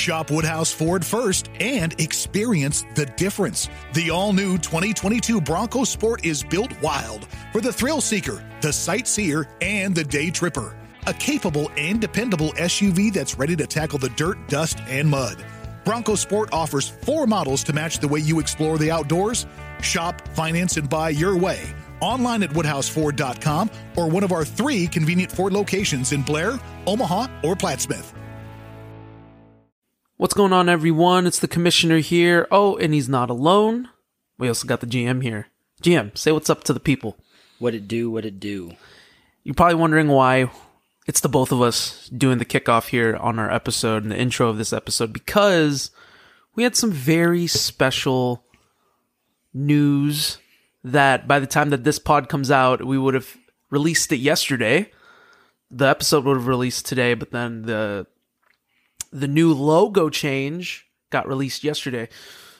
Shop Woodhouse Ford first and experience the difference. The all new 2022 Bronco Sport is built wild for the thrill seeker, the sightseer, and the day tripper. A capable and dependable SUV that's ready to tackle the dirt, dust, and mud. Bronco Sport offers four models to match the way you explore the outdoors. Shop, finance, and buy your way online at woodhouseford.com or one of our three convenient Ford locations in Blair, Omaha, or Plattsmouth. What's going on, everyone? It's the commissioner here. Oh, and he's not alone. We also got the GM here. GM, say what's up to the people. What it do, what it do. You're probably wondering why it's the both of us doing the kickoff here on our episode and the intro of this episode because we had some very special news that by the time that this pod comes out, we would have released it yesterday. The episode would have released today, but then the the new logo change got released yesterday.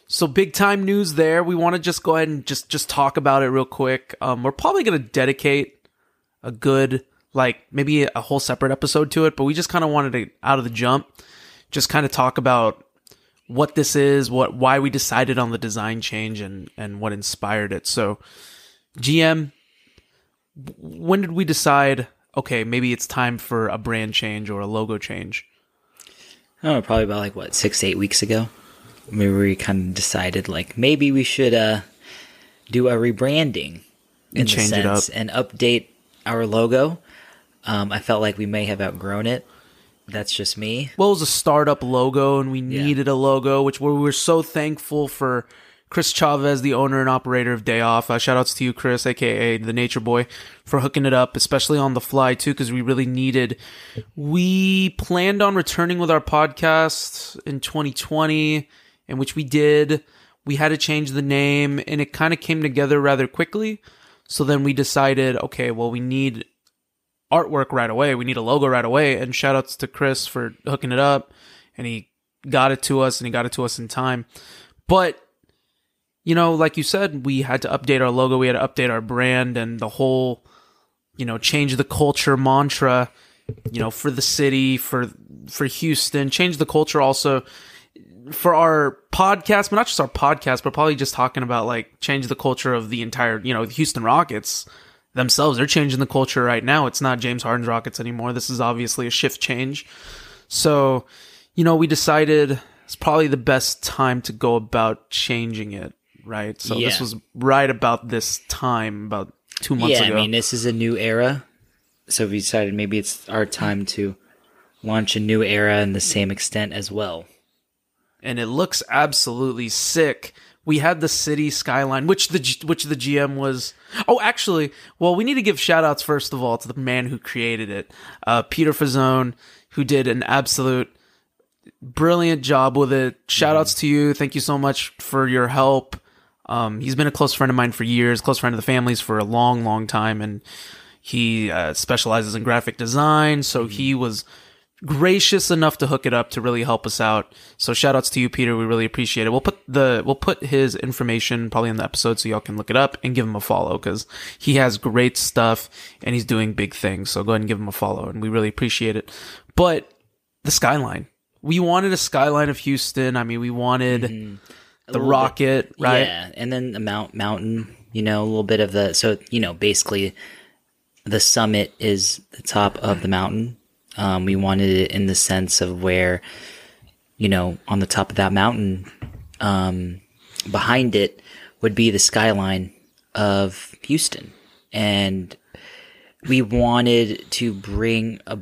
So big time news there. We want to just go ahead and just just talk about it real quick. Um, we're probably going to dedicate a good like maybe a whole separate episode to it, but we just kind of wanted to out of the jump just kind of talk about what this is, what why we decided on the design change and and what inspired it. So GM when did we decide okay, maybe it's time for a brand change or a logo change? Oh, probably about like what, 6 8 weeks ago. Maybe we kind of decided like maybe we should uh do a rebranding and change it up and update our logo. Um, I felt like we may have outgrown it that's just me. Well, it was a startup logo, and we needed yeah. a logo, which we were so thankful for Chris Chavez, the owner and operator of Day Off. Uh, shout outs to you, Chris, aka the Nature Boy, for hooking it up, especially on the fly too, because we really needed. We planned on returning with our podcast in 2020, in which we did. We had to change the name, and it kind of came together rather quickly. So then we decided, okay, well, we need artwork right away. We need a logo right away. And shout outs to Chris for hooking it up. And he got it to us and he got it to us in time. But, you know, like you said, we had to update our logo. We had to update our brand and the whole, you know, change the culture mantra, you know, for the city, for, for Houston, change the culture also for our podcast, but not just our podcast, but probably just talking about like change the culture of the entire, you know, the Houston Rockets themselves. They're changing the culture right now. It's not James Harden's Rockets anymore. This is obviously a shift change. So, you know, we decided it's probably the best time to go about changing it, right? So yeah. this was right about this time, about two months yeah, ago. I mean, this is a new era. So we decided maybe it's our time to launch a new era in the same extent as well. And it looks absolutely sick we had the city skyline, which the which the GM was. Oh, actually, well, we need to give shout outs first of all to the man who created it, uh, Peter Fazone, who did an absolute brilliant job with it. Shout outs to you. Thank you so much for your help. Um, he's been a close friend of mine for years, close friend of the family's for a long, long time, and he uh, specializes in graphic design. So he was gracious enough to hook it up to really help us out. So shout outs to you, Peter. We really appreciate it. We'll put the, we'll put his information probably in the episode so y'all can look it up and give him a follow because he has great stuff and he's doing big things. So go ahead and give him a follow and we really appreciate it. But the skyline, we wanted a skyline of Houston. I mean, we wanted mm-hmm. The rocket, bit, right? Yeah. And then the mount mountain, you know, a little bit of the, so, you know, basically the summit is the top of the mountain um, we wanted it in the sense of where, you know, on the top of that mountain, um, behind it would be the skyline of Houston. And we wanted to bring a,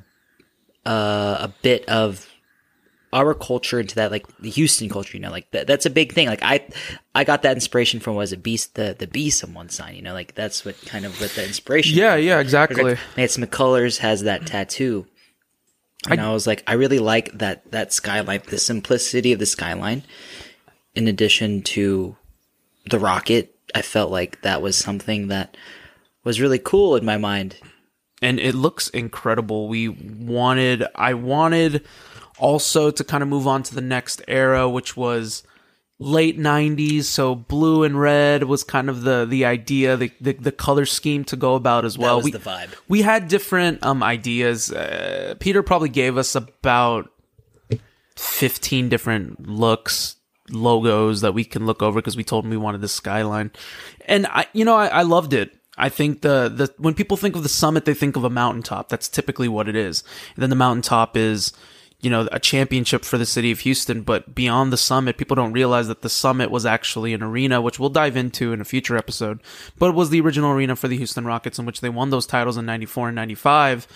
uh, a bit of our culture into that, like the Houston culture, you know, like that, that's a big thing. Like I, I got that inspiration from was it beast, the, the beast on one sign, you know, like that's what kind of what the inspiration. Yeah. Yeah, exactly. Like, Nancy McCullers has that tattoo and I, I was like, I really like that that skyline, the simplicity of the skyline. In addition to the rocket, I felt like that was something that was really cool in my mind. And it looks incredible. We wanted, I wanted also to kind of move on to the next era, which was late 90s so blue and red was kind of the the idea the the, the color scheme to go about as well we, the vibe we had different um ideas uh, peter probably gave us about 15 different looks, logos that we can look over because we told him we wanted the skyline. And I, you know, I, I loved it. I think the, the, when people think of the summit, they think of a mountaintop. That's typically what it is. And then the mountaintop is, you know, a championship for the city of Houston. But beyond the summit, people don't realize that the summit was actually an arena, which we'll dive into in a future episode. But it was the original arena for the Houston Rockets in which they won those titles in 94 and 95.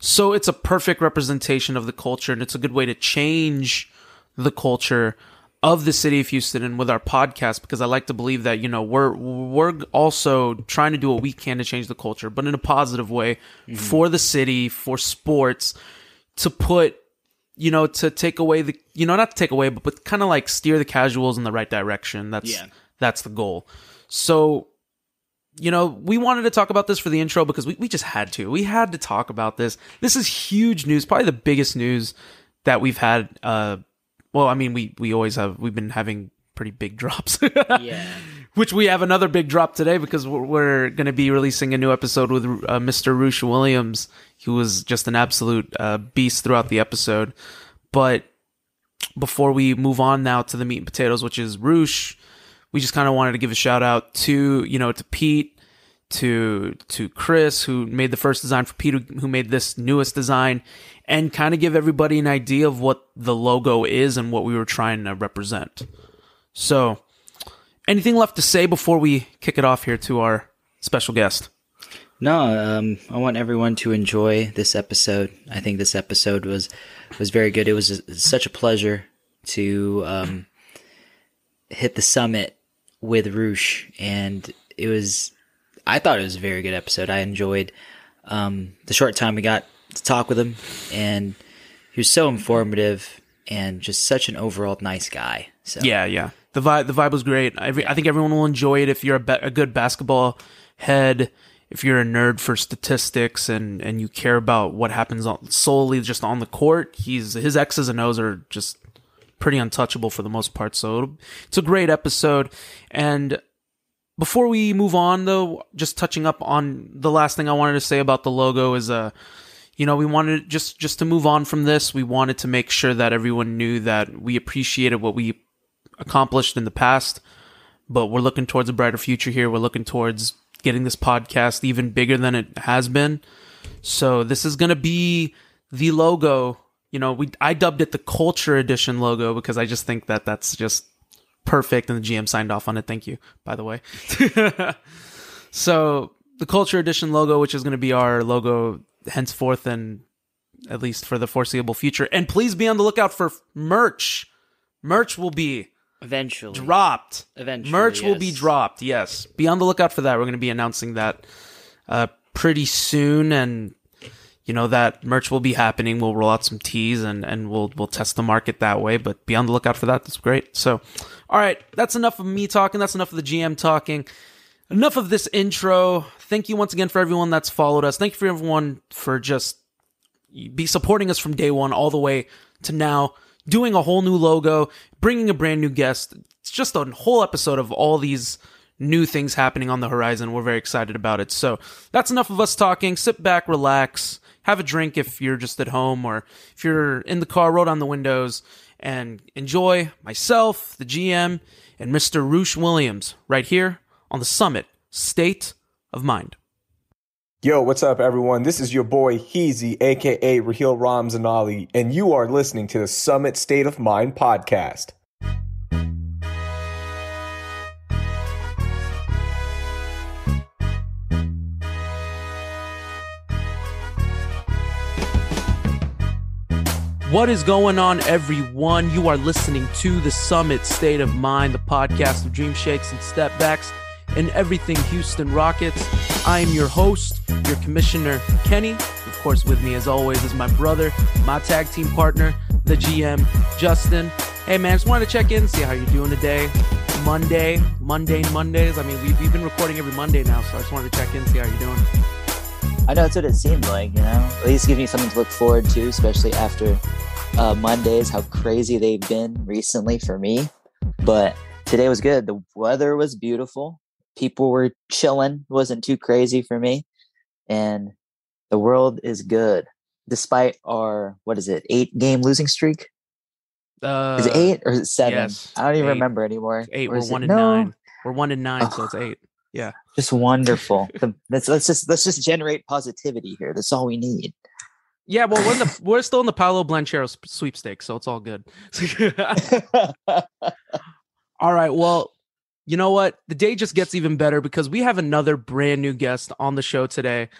So it's a perfect representation of the culture and it's a good way to change the culture of the city of Houston and with our podcast because I like to believe that you know we're we're also trying to do what we can to change the culture but in a positive way mm-hmm. for the city for sports to put you know to take away the you know not to take away but, but kind of like steer the casuals in the right direction that's yeah. that's the goal so you know, we wanted to talk about this for the intro because we, we just had to. We had to talk about this. This is huge news, probably the biggest news that we've had. Uh, well, I mean, we, we always have, we've been having pretty big drops. yeah. Which we have another big drop today because we're, we're going to be releasing a new episode with uh, Mr. Roosh Williams, who was just an absolute uh, beast throughout the episode. But before we move on now to the meat and potatoes, which is Roosh, we just kind of wanted to give a shout out to you know to Pete, to to Chris who made the first design for Pete who made this newest design, and kind of give everybody an idea of what the logo is and what we were trying to represent. So, anything left to say before we kick it off here to our special guest? No, um, I want everyone to enjoy this episode. I think this episode was was very good. It was a, such a pleasure to um, hit the summit with Roosh, and it was. I thought it was a very good episode. I enjoyed um, the short time we got to talk with him, and he was so informative and just such an overall nice guy. So yeah, yeah, the vibe the vibe was great. Every, I think everyone will enjoy it if you're a, be- a good basketball head. If you're a nerd for statistics and, and you care about what happens on, solely just on the court, he's his X's and O's are just pretty untouchable for the most part. So it's a great episode. And before we move on, though, just touching up on the last thing I wanted to say about the logo is, uh, you know, we wanted just just to move on from this. We wanted to make sure that everyone knew that we appreciated what we accomplished in the past, but we're looking towards a brighter future here. We're looking towards getting this podcast even bigger than it has been. So this is going to be the logo you know, we I dubbed it the Culture Edition logo because I just think that that's just perfect, and the GM signed off on it. Thank you, by the way. so the Culture Edition logo, which is going to be our logo henceforth and at least for the foreseeable future, and please be on the lookout for merch. Merch will be eventually dropped. Eventually, merch yes. will be dropped. Yes, be on the lookout for that. We're going to be announcing that uh, pretty soon, and you know that merch will be happening. We'll roll out some teas and and we'll we'll test the market that way. But be on the lookout for that. That's great. So, all right, that's enough of me talking. That's enough of the GM talking. Enough of this intro. Thank you once again for everyone that's followed us. Thank you for everyone for just be supporting us from day one all the way to now. Doing a whole new logo, bringing a brand new guest. It's just a whole episode of all these new things happening on the horizon. We're very excited about it. So that's enough of us talking. Sit back, relax have a drink if you're just at home or if you're in the car, roll down the windows and enjoy myself, the GM, and Mr. Roosh Williams right here on the Summit State of Mind. Yo, what's up, everyone? This is your boy Heezy, aka Raheel Ramzanali, and you are listening to the Summit State of Mind podcast. What is going on, everyone? You are listening to the Summit State of Mind, the podcast of dream shakes and step backs and everything Houston Rockets. I am your host, your commissioner, Kenny. Of course, with me, as always, is my brother, my tag team partner, the GM, Justin. Hey, man, just wanted to check in, see how you're doing today. Monday, mundane Mondays. I mean, we've, we've been recording every Monday now, so I just wanted to check in, see how you're doing. I know that's what it seemed like, you know. At least gives me something to look forward to, especially after uh, Mondays, how crazy they've been recently for me. But today was good. The weather was beautiful. People were chilling. wasn't too crazy for me, and the world is good despite our what is it eight game losing streak. Uh, Is it eight or is it seven? yes, I don't even eight. remember anymore. eight. Or We're is it- one and no. nine. We're one and nine, so Oh. it's eight. Yeah. Just wonderful. Let's let's just let's just generate positivity here. That's all we need. Yeah, well, we're the we're still in the Paolo Banchero sweepstakes, so it's all good. all right, well, you know what? The day just gets even better because we have another brand new guest on the show today.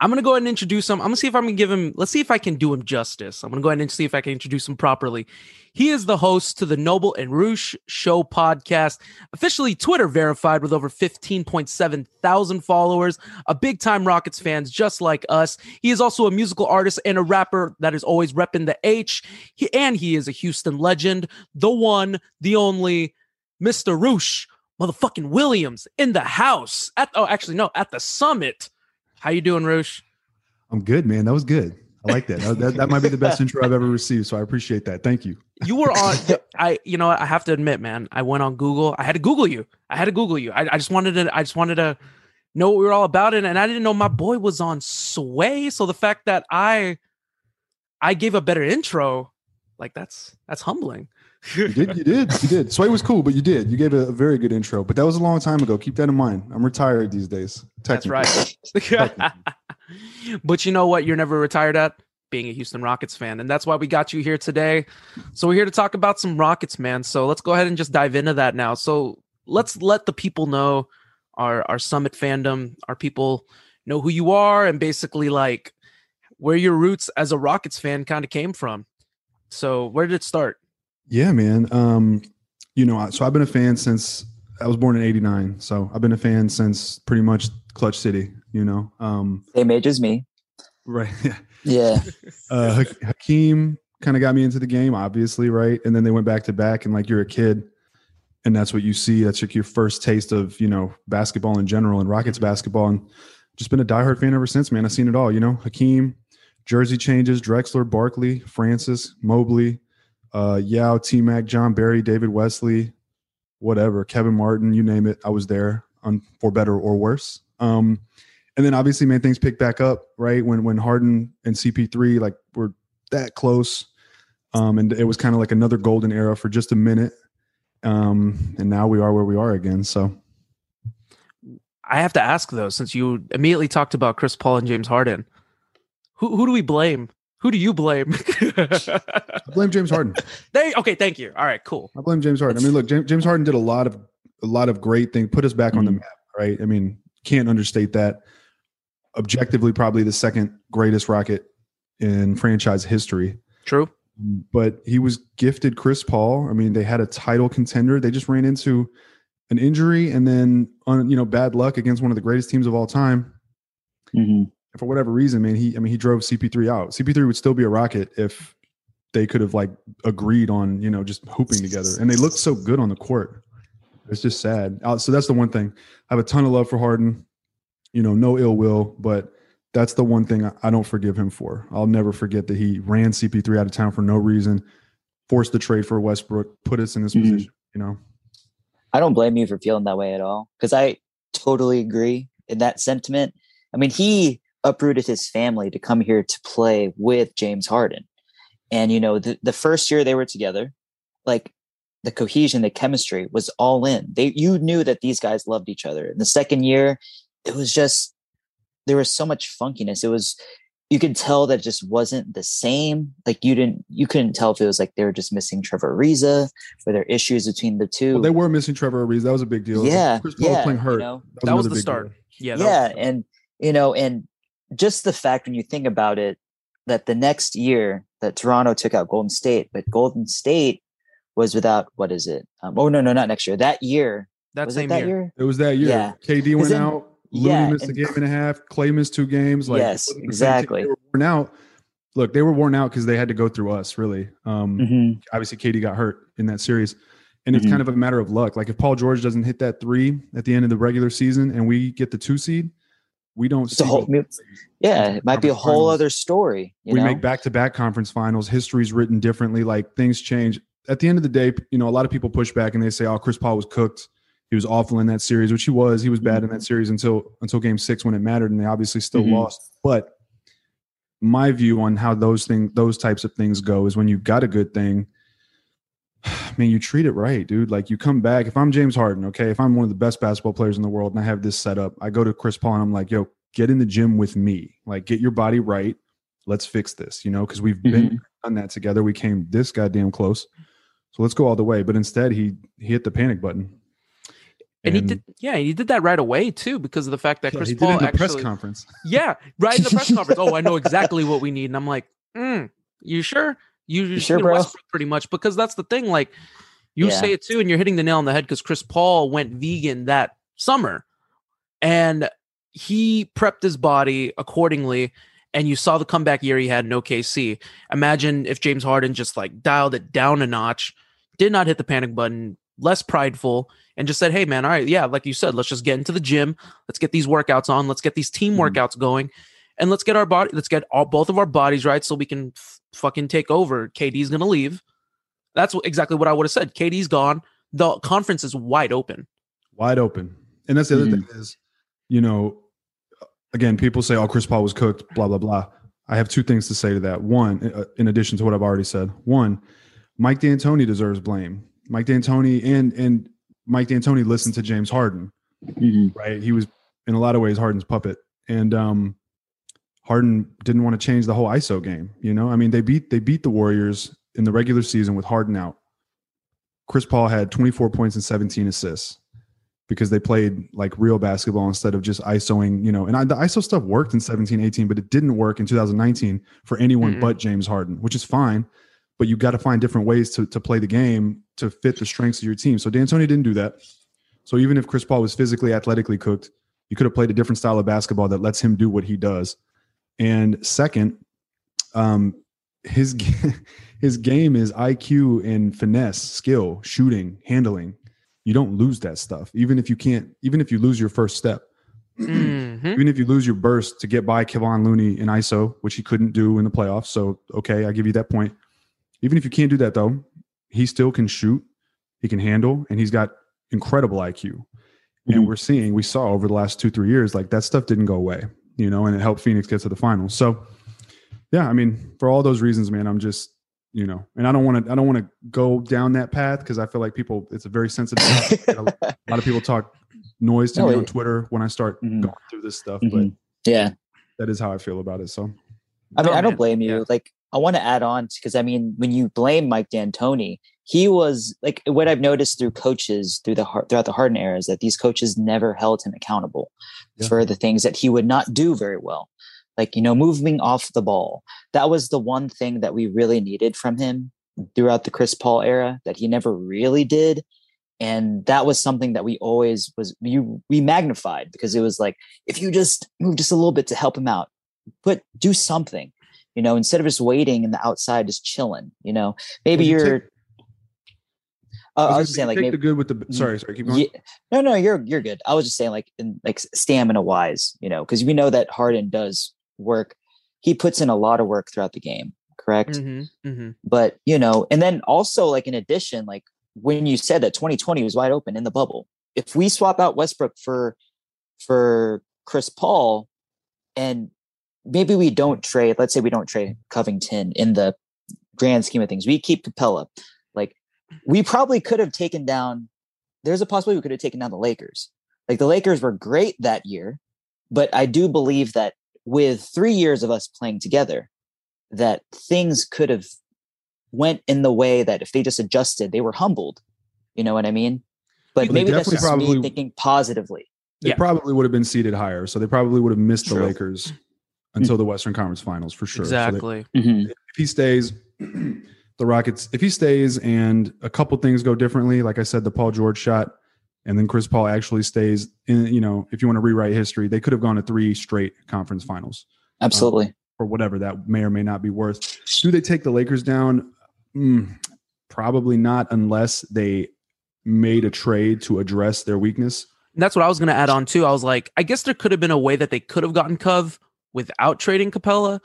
I'm gonna go ahead and introduce him. I'm gonna see if I'm gonna give him. Let's see if I can do him justice. I'm gonna go ahead and see if I can introduce him properly. He is the host to the Noble and Roosh Show podcast, officially Twitter verified with over 15.7 thousand followers, a big time Rockets fans just like us. He is also a musical artist and a rapper that is always repping the H. He, and he is a Houston legend, the one, the only, Mr. Roosh, motherfucking Williams in the house. At oh, actually no, at the summit. How you doing, Roosh? I'm good, man. That was good. I like that. That, that. might be the best intro I've ever received. So I appreciate that. Thank you. You were on. I, you know, I have to admit, man. I went on Google. I had to Google you. I had to Google you. I, I just wanted to. I just wanted to know what we were all about it, and I didn't know my boy was on Sway. So the fact that I, I gave a better intro, like that's that's humbling. You did. You did. You did. Sway was cool, but you did. You gave a, a very good intro. But that was a long time ago. Keep that in mind. I'm retired these days. That's right. but you know what? You're never retired at being a Houston Rockets fan, and that's why we got you here today. So we're here to talk about some Rockets, man. So let's go ahead and just dive into that now. So let's let the people know our our Summit fandom, our people know who you are, and basically like where your roots as a Rockets fan kind of came from. So where did it start? Yeah, man. Um, you know, so I've been a fan since I was born in '89. So I've been a fan since pretty much Clutch City. You know, um, Same age as me. right? Yeah. uh, Ha- Hakeem kind of got me into the game, obviously, right? And then they went back to back, and like you're a kid, and that's what you see. That's like your first taste of you know basketball in general and Rockets basketball, and just been a diehard fan ever since. Man, I've seen it all. You know, Hakeem, jersey changes, Drexler, Barkley, Francis, Mobley, uh, Yao, T Mac, Jon Barry, David Wesley, whatever, Kevin Martin, you name it, I was there on for better or worse. Um, and then obviously, man, things picked back up right when when Harden and CP3 like were that close, um, and it was kind of like another golden era for just a minute. Um, and now we are where we are again. So I have to ask though, since you immediately talked about Chris Paul and James Harden, who who do we blame? Who do you blame? I blame James Harden. they okay, thank you. All right, cool. I blame James Harden. I mean, look, James, James Harden did a lot of a lot of great things, put us back on the Mhm. map, right? I mean, can't understate that. Objectively, probably the second greatest Rocket in franchise history. True. But he was gifted Chris Paul. I mean, they had a title contender. They just ran into an injury and then, on you know, bad luck against one of the greatest teams of all time. Mhm. And for whatever reason, man, he I mean, he drove CP3 out. CP3 would still be a Rocket if they could have like agreed on you know just hooping together, and they looked so good on the court. It's just sad. Uh, So that's the one thing. I have a ton of love for Harden. You know, no ill will, but that's the one thing I- I don't forgive him for. I'll never forget that he ran CP3 out of town for no reason, forced the trade for Westbrook, put us in this Mhm. position. You know, I don't blame you for feeling that way at all because I totally agree in that sentiment. I mean, he uprooted his family to come here to play with James Harden. And, you know, the, the first year they were together, like the cohesion, the chemistry was all in. They you knew that these guys loved each other. And the second year, it was just there was so much funkiness. It was you could tell that it just wasn't the same. Like you didn't you couldn't tell if it was like they were just missing Trevor Ariza, or there issues between the two. well, they were missing Trevor Ariza. That was a big deal. Yeah, Chris Paul was yeah, playing you hurt. know? That was another the start. deal. Yeah. that yeah was- and you know and just the fact when you think about it that the next year that toronto took out golden state but golden state was without what is it um, oh no no not next year that year that was same it that year. year, It was that year. Yeah. KD went then- out. Looney yeah, missed a game and a half. Clay missed two games. Like, Yes, wasn't the same team. exactly. They were worn out. Look, they were worn out because they had to go through us. Really, um, Mhm. obviously, KD got hurt in that series, and it's Mhm. kind of a matter of luck. Like if Paul George doesn't hit that three at the end of the regular season, and we get the two seed, we don't. It's a whole- yeah it might be a whole finals. other story you we know make back to back conference finals. History's written differently. Like things change. At the end of the day, you know, a lot of people push back and they say, "Oh, Chris Paul was cooked. He was awful in that series," which he was. He was bad in that series until until Game Six when it mattered, and they obviously still Mhm. lost. But my view on how those things, those types of things go, is when you've got a good thing, man, you treat it right, dude. Like you come back. If I'm James Harden, okay, if I'm one of the best basketball players in the world and I have this set up, I go to Chris Paul and I'm like, yo, get in the gym with me. Like, get your body right. Let's fix this, you know, because we've Mm-hmm. been done that together. We came this goddamn close. So let's go all the way. But instead, he he hit the panic button. And, he did, yeah, he did that right away too, because of the fact that yeah, Chris he did it Paul actually, press conference. yeah, right in the press conference. Oh, I know exactly what we need, and I'm like, mm, you sure? You, you sure, bro? Westbrook pretty much because that's the thing. Like, you Yeah. say it too, and you're hitting the nail on the head because Chris Paul went vegan that summer, and he prepped his body accordingly. And you saw the comeback year he had in OKC. Imagine if James Harden just like dialed it down a notch, did not hit the panic button, less prideful, and just said, "Hey, man, all right, yeah, like you said, let's just get into the gym. Let's get these workouts on. Let's get these team Mhm. workouts going, and let's get our body. Let's get all both of our bodies right, so we can f- fucking take over. KD's gonna leave. That's exactly what I would have said. KD's gone. The conference is wide open. wide open. And that's the other Mhm. thing is, you know, again, people say, "Oh, Chris Paul was cooked," blah blah blah. I have two things to say to that. One, uh, in addition to what I've already said, one, Mike D'Antoni deserves blame. Mike D'Antoni and and Mike D'Antoni listened to James Harden, Mhm. right? He was in a lot of ways Harden's puppet, and um, Harden didn't want to change the whole ISO game. You know, I mean, they beat they beat the Warriors in the regular season with Harden out. Chris Paul had 24 points and 17 assists because they played like real basketball instead of just ISOing, you know. And I, the ISO stuff worked in 17, 18, but it didn't work in 2019 for anyone Mm-mm. but James Harden, which is fine. But you got to find different ways to, to play the game to fit the strengths of your team. So D'Antoni didn't do that. So even if Chris Paul was physically, athletically cooked, you could have played a different style of basketball that lets him do what he does. And second, um, his his game is IQ and finesse, skill, shooting, handling. You don't lose that stuff, even if you can't. Even if you lose your first step, Mhm. even if you lose your burst to get by Kevon Looney in ISO, which he couldn't do in the playoffs. So okay, I give you that point. Even if you can't do that though, he still can shoot, he can handle, and he's got incredible IQ. And Mhm. we're seeing, we saw over the last two, three years, like that stuff didn't go away, you know, and it helped Phoenix get to the finals. So yeah, I mean, for all those reasons, man, I'm just, you know, and I don't want to, I don't want to go down that path because I feel like people, it's a very sensitive. a lot of people talk noise to No, me on Twitter when I start Mhm. going through this stuff, Mhm. Yeah. that is how I feel about it. So I mean, Oh, I don't man. blame you. Yeah. Like, I want to add on because I mean, when you blame Mike D'Antoni, he was like what I've noticed through coaches through the throughout the Harden era is that these coaches never held him accountable Yeah. for the things that he would not do very well, like you know, moving off the ball. That was the one thing that we really needed from him throughout the Chris Paul era that he never really did. And that was something that we always was you we magnified because it was like if you just move just a little bit to help him out, but do something you know instead of just waiting in the outside just chilling you know maybe you you're take- uh, i was just saying like take maybe the good with the sorry, sorry, keep going. yeah, no no you're you're good i was just saying like in like stamina wise you know because we know that harden does work he puts in a lot of work throughout the game correct Mhm. Mhm. but you know and then also like in addition like when you said that 2020 was wide open in the bubble if we swap out westbrook for for chris paul and maybe we don't trade let's say we don't trade covington in the grand scheme of things we keep capela like we probably could have taken down there's a possibility we could have taken down the lakers like the lakers were great that year but i do believe that with three years of us playing together that things could have went in the way that if they just adjusted, they were humbled. You know what I mean? But They maybe that's just probably- me thinking positively. They Yeah. probably would have been seated higher, so they probably would have missed the Lakers Mm-hmm. until the Western Conference Finals for sure. So they- Exactly. Mm-hmm. if he stays, the Rockets, if he stays and a couple things go differently, like I said, the Paul George shot, and then Chris Paul actually stays in, you know, if you want to rewrite history, they could have gone to three straight conference finals um, Absolutely. or whatever that may or may not be worth. Do they take the Lakers down? Mm, probably not unless they made a trade to address their weakness. And that's what I was going to add on too. I was like, I guess there could have been a way that they could have gotten Cove without trading Capela.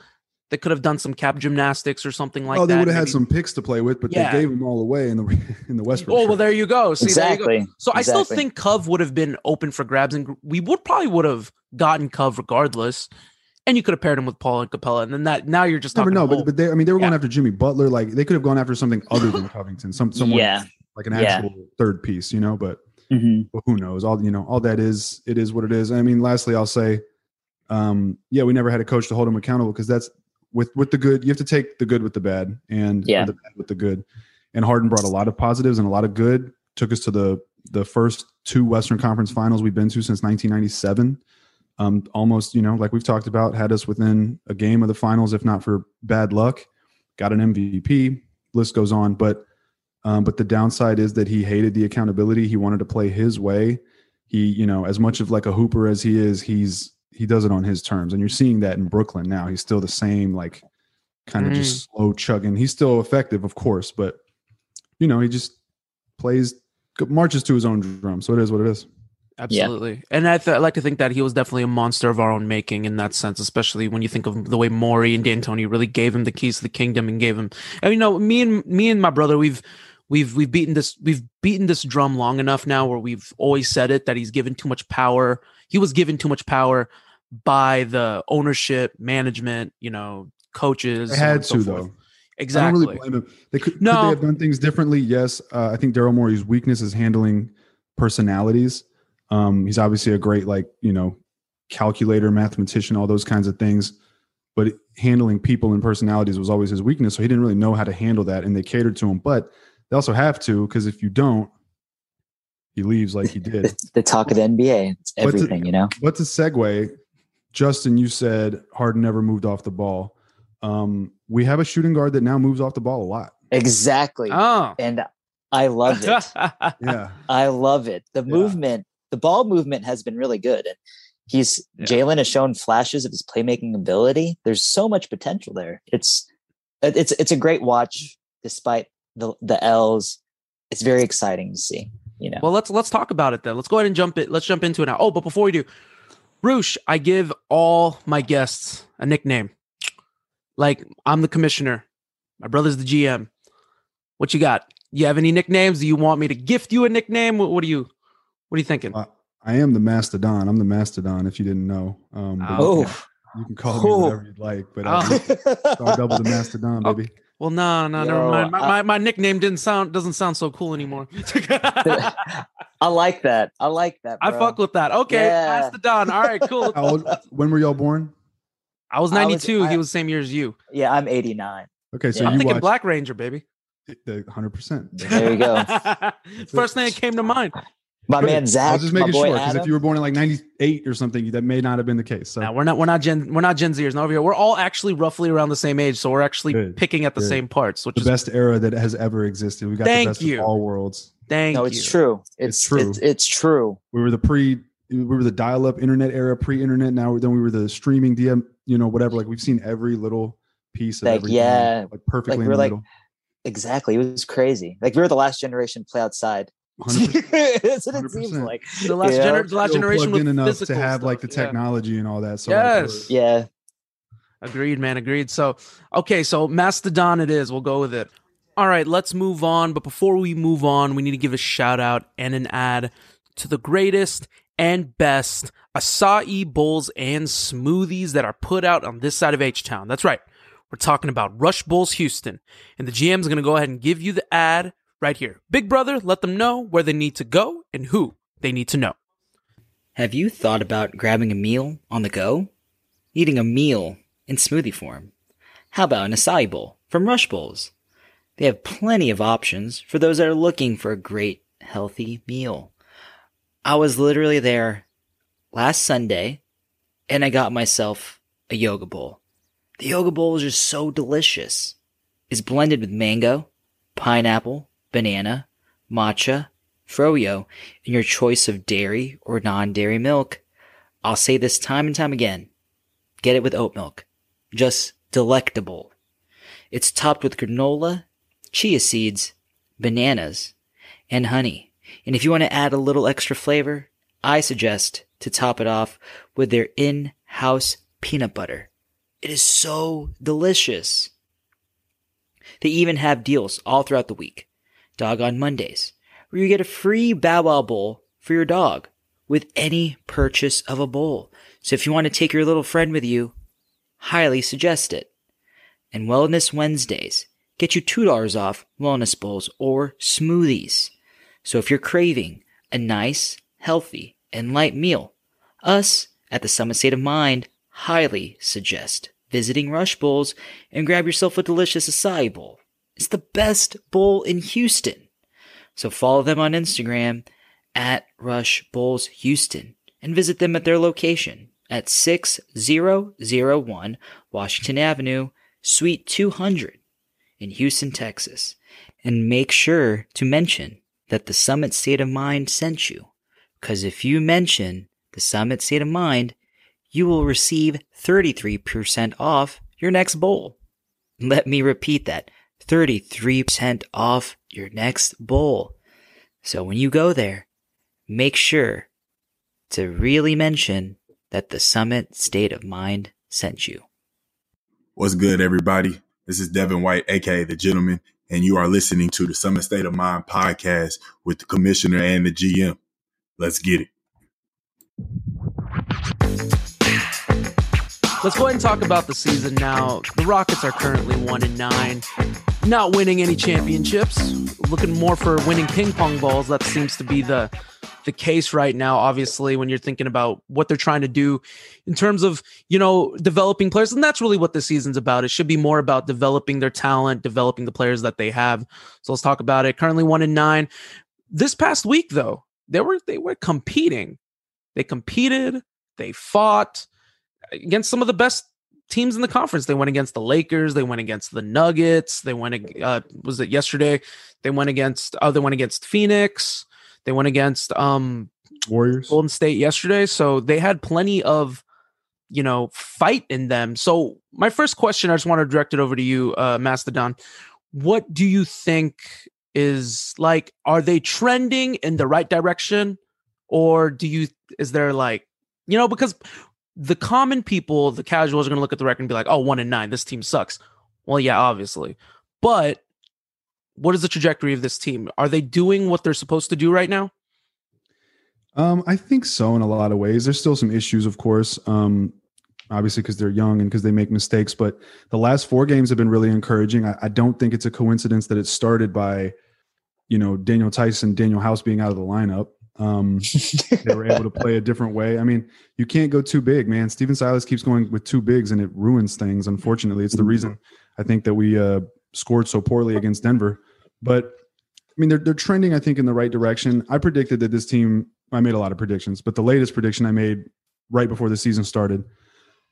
They could have done some cap gymnastics or something like that. oh, they that. would have had some picks to play with, but Yeah. they gave them all away in the in the Western. Oh well, there you go. See, there you go. exactly. So I still think Cove would have been open for grabs, and we would probably would have gotten Cove regardless. And you could have paired him with Paul and Capela, and then that now you're just never talking. know. But but they, I mean, they were going after Jimmy Butler. Like they could have gone after something other than Covington. Some someone yeah. like an Yeah. actual third piece, you know. But hmm but who knows? All you know, all that is it is what it is. I mean, lastly, I'll say, um, yeah, we never had a coach to hold him accountable because that's with with the good. You have to take the good with the bad, and Yeah. the bad with the good. And Harden brought a lot of positives and a lot of good. Took us to the the first two Western Conference Finals we've been to since 1997. Um, almost, you know, like we've talked about, had us within a game of the finals, if not for bad luck. Got an MVP. List goes on, but um, but the downside is that he hated the accountability. He wanted to play his way. He, you know, as much of like a hooper as he is, he's he does it on his terms, and you're seeing that in Brooklyn now. He's still the same, like kind of just mm. slow chugging. He's still effective, of course, but you know, he just plays marches to his own drum. So it is what it is. Absolutely. And I, th- I like to think that he was definitely a monster of our own making in that sense, especially when you think of the way Morey and D'Antoni really gave him the keys to the kingdom and gave him. And you know, me and me and my brother, we've we've we've beaten this we've beaten this drum long enough now where we've always said it that he's given too much power. He was given too much power by the ownership, management, you know, coaches. They had so to forth. though. I Exactly. don't really blame them. They could, could No. they have done things differently? Yes. Uh, I think Daryl Morey's weakness is handling personalities. Um, he's obviously a great, like, you know, calculator, mathematician, all those kinds of things. But handling people and personalities was always his weakness. So he didn't really know how to handle that. And they catered to him. But they also have to, because if you don't, he leaves like he did. The, the talk of the NBA. It's But to- everything, you know. But to segue, Justin, you said Harden never moved off the ball. Um, we have a shooting guard that now moves off the ball a lot. Exactly. Oh. And I love it. Yeah. I love it. The Yeah. movement, the ball movement has been really good. And he's Yeah. Jalen has shown flashes of his playmaking ability. There's so much potential there. It's it's it's a great watch despite the the L's. It's very exciting to see, you know. Well, let's let's talk about it then. Let's go ahead and jump it. Let's jump into it now. Oh, but before we do, Roosh, I give all my guests a nickname. Like I'm the commissioner. My brother's the GM. What you got? You have any nicknames? Do you want me to gift you a nickname? What, what are you what are you thinking? Uh, I am the mastodon. I'm the mastodon. If you didn't know, um, Oh. you, can, you can call me Oh. whatever you'd like. But uh, Oh. I'll double the mastodon, Oh. baby. Well, no, no, never mind. My, I- my, my nickname didn't sound doesn't sound so cool anymore. I like that. I like that. I fuck with that. Okay, Yeah. Don. All right, cool. Old, when were y'all born? I was I was- 92. I- he was the same year as you. Yeah, I'm 89. Okay, so Yeah. I'm thinking watched Black Ranger, baby. the 100. percent There you go. First thing that came to mind. My man I Zach, was just making sure because if you were born in like 98 or something, that may not have been the case. So Now we're not we're not Gen we're not Gen Zers. Not over here. We're all actually roughly around the same age, so we're actually Good, picking at the good. same parts, which the is best era that has ever existed. We got Thank the best you. of all worlds. Thank no, you. it's true. It's It's, true. It's, it's true. We were the pre, we were the dial-up internet era, pre-internet. Now then we were the streaming DM, you know, whatever. Like we've seen every little piece of Like, everything, yeah, like perfectly like, in we're the like- middle. Exactly. It was crazy. Like we were the last generation to play outside. 100%. That's what it seems like. The last, Yeah. gener- the last generation plugged with in enough to physical have like the stuff, yeah. technology and all that. So Yes. we're- Yeah. Agreed, man. Agreed. So, okay, so Mastodon it is. We'll go with it. All right, let's move on. But before we move on, we need to give a shout out and an ad to the greatest and best acai bowls and smoothies that are put out on this side of H Town. That's right. We're talking about Rush Bowls Houston. And the GM's going to go ahead and give you the ad right here. Big brother, let them know where they need to go and who they need to know. Have you thought about grabbing a meal on the go? Eating a meal in smoothie form? How about an acai bowl from Rush Bowls? They have plenty of options for those that are looking for a great, healthy meal. I was literally there last Sunday and I got myself a yoga bowl. The yoga bowl is just so delicious. It's blended with mango, pineapple, banana, matcha, froyo, and your choice of dairy or non-dairy milk. I'll say this time and time again. Get it with oat milk. Just delectable. It's topped with granola, chia seeds, bananas, and honey. And if you want to add a little extra flavor, I suggest to top it off with their in-house peanut butter. It is so delicious. They even have deals all throughout the week. Dog on Mondays, where you get a free Bow Wow bowl for your dog with any purchase of a bowl. So if you want to take your little friend with you, highly suggest it. And Wellness Wednesdays, get you $2 off wellness bowls or smoothies. So if you're craving a nice, healthy, and light meal, us at the Summit State of Mind highly suggest visiting Rush Bowls and grab yourself a delicious acai bowl. It's the best bowl in Houston. So follow them on Instagram at Rush Bowls Houston and visit them at their location at 6001 Washington Avenue, Suite 200 in Houston, Texas. And make sure to mention that the Summit State of Mind sent you. Because if you mention the Summit State of Mind, you will receive 33% off your next bowl. Let me repeat that 33% off your next bowl. So when you go there, make sure to really mention that the Summit State of Mind sent you. What's good, everybody? This is Devin White, aka The Gentleman, and you are listening to the Summit State of Mind podcast with the commissioner and the GM. Let's get it. Let's go ahead and talk about the season now. The Rockets are currently one and nine, not winning any championships. Looking more for winning ping pong balls. That seems to be the the case right now. Obviously, when you're thinking about what they're trying to do in terms of you know developing players, and that's really what the season's about. It should be more about developing their talent, developing the players that they have. So let's talk about it. Currently one in nine. This past week, though, they were they were competing. They competed. They fought against some of the best teams in the conference. They went against the Lakers. They went against the Nuggets. They went. Uh, was it yesterday? They went against. Oh, they went against Phoenix. They went against um Warriors, Golden State yesterday. So they had plenty of, you know, fight in them. So my first question, I just want to direct it over to you, uh, Mastodon. What do you think is like? Are they trending in the right direction, or do you? Is there like, you know, because the common people, the casuals, are going to look at the record and be like, "Oh, one and nine, this team sucks." Well, yeah, obviously, but what is the trajectory of this team? Are they doing what they're supposed to do right now? Um, I think so in a lot of ways. There's still some issues, of course. Um, obviously because they're young and because they make mistakes. But the last four games have been really encouraging. I, I, don't think it's a coincidence that it started by, you know, Daniel Theis, Daniel House being out of the lineup. Um, they were able to play a different way. I mean, you can't go too big, man. Stephen Silas keeps going with two bigs and it ruins things. Unfortunately, it's the reason I think that we uh, scored so poorly against Denver. But I mean, they're they're trending, I think, in the right direction. I predicted that this team. I made a lot of predictions, but the latest prediction I made right before the season started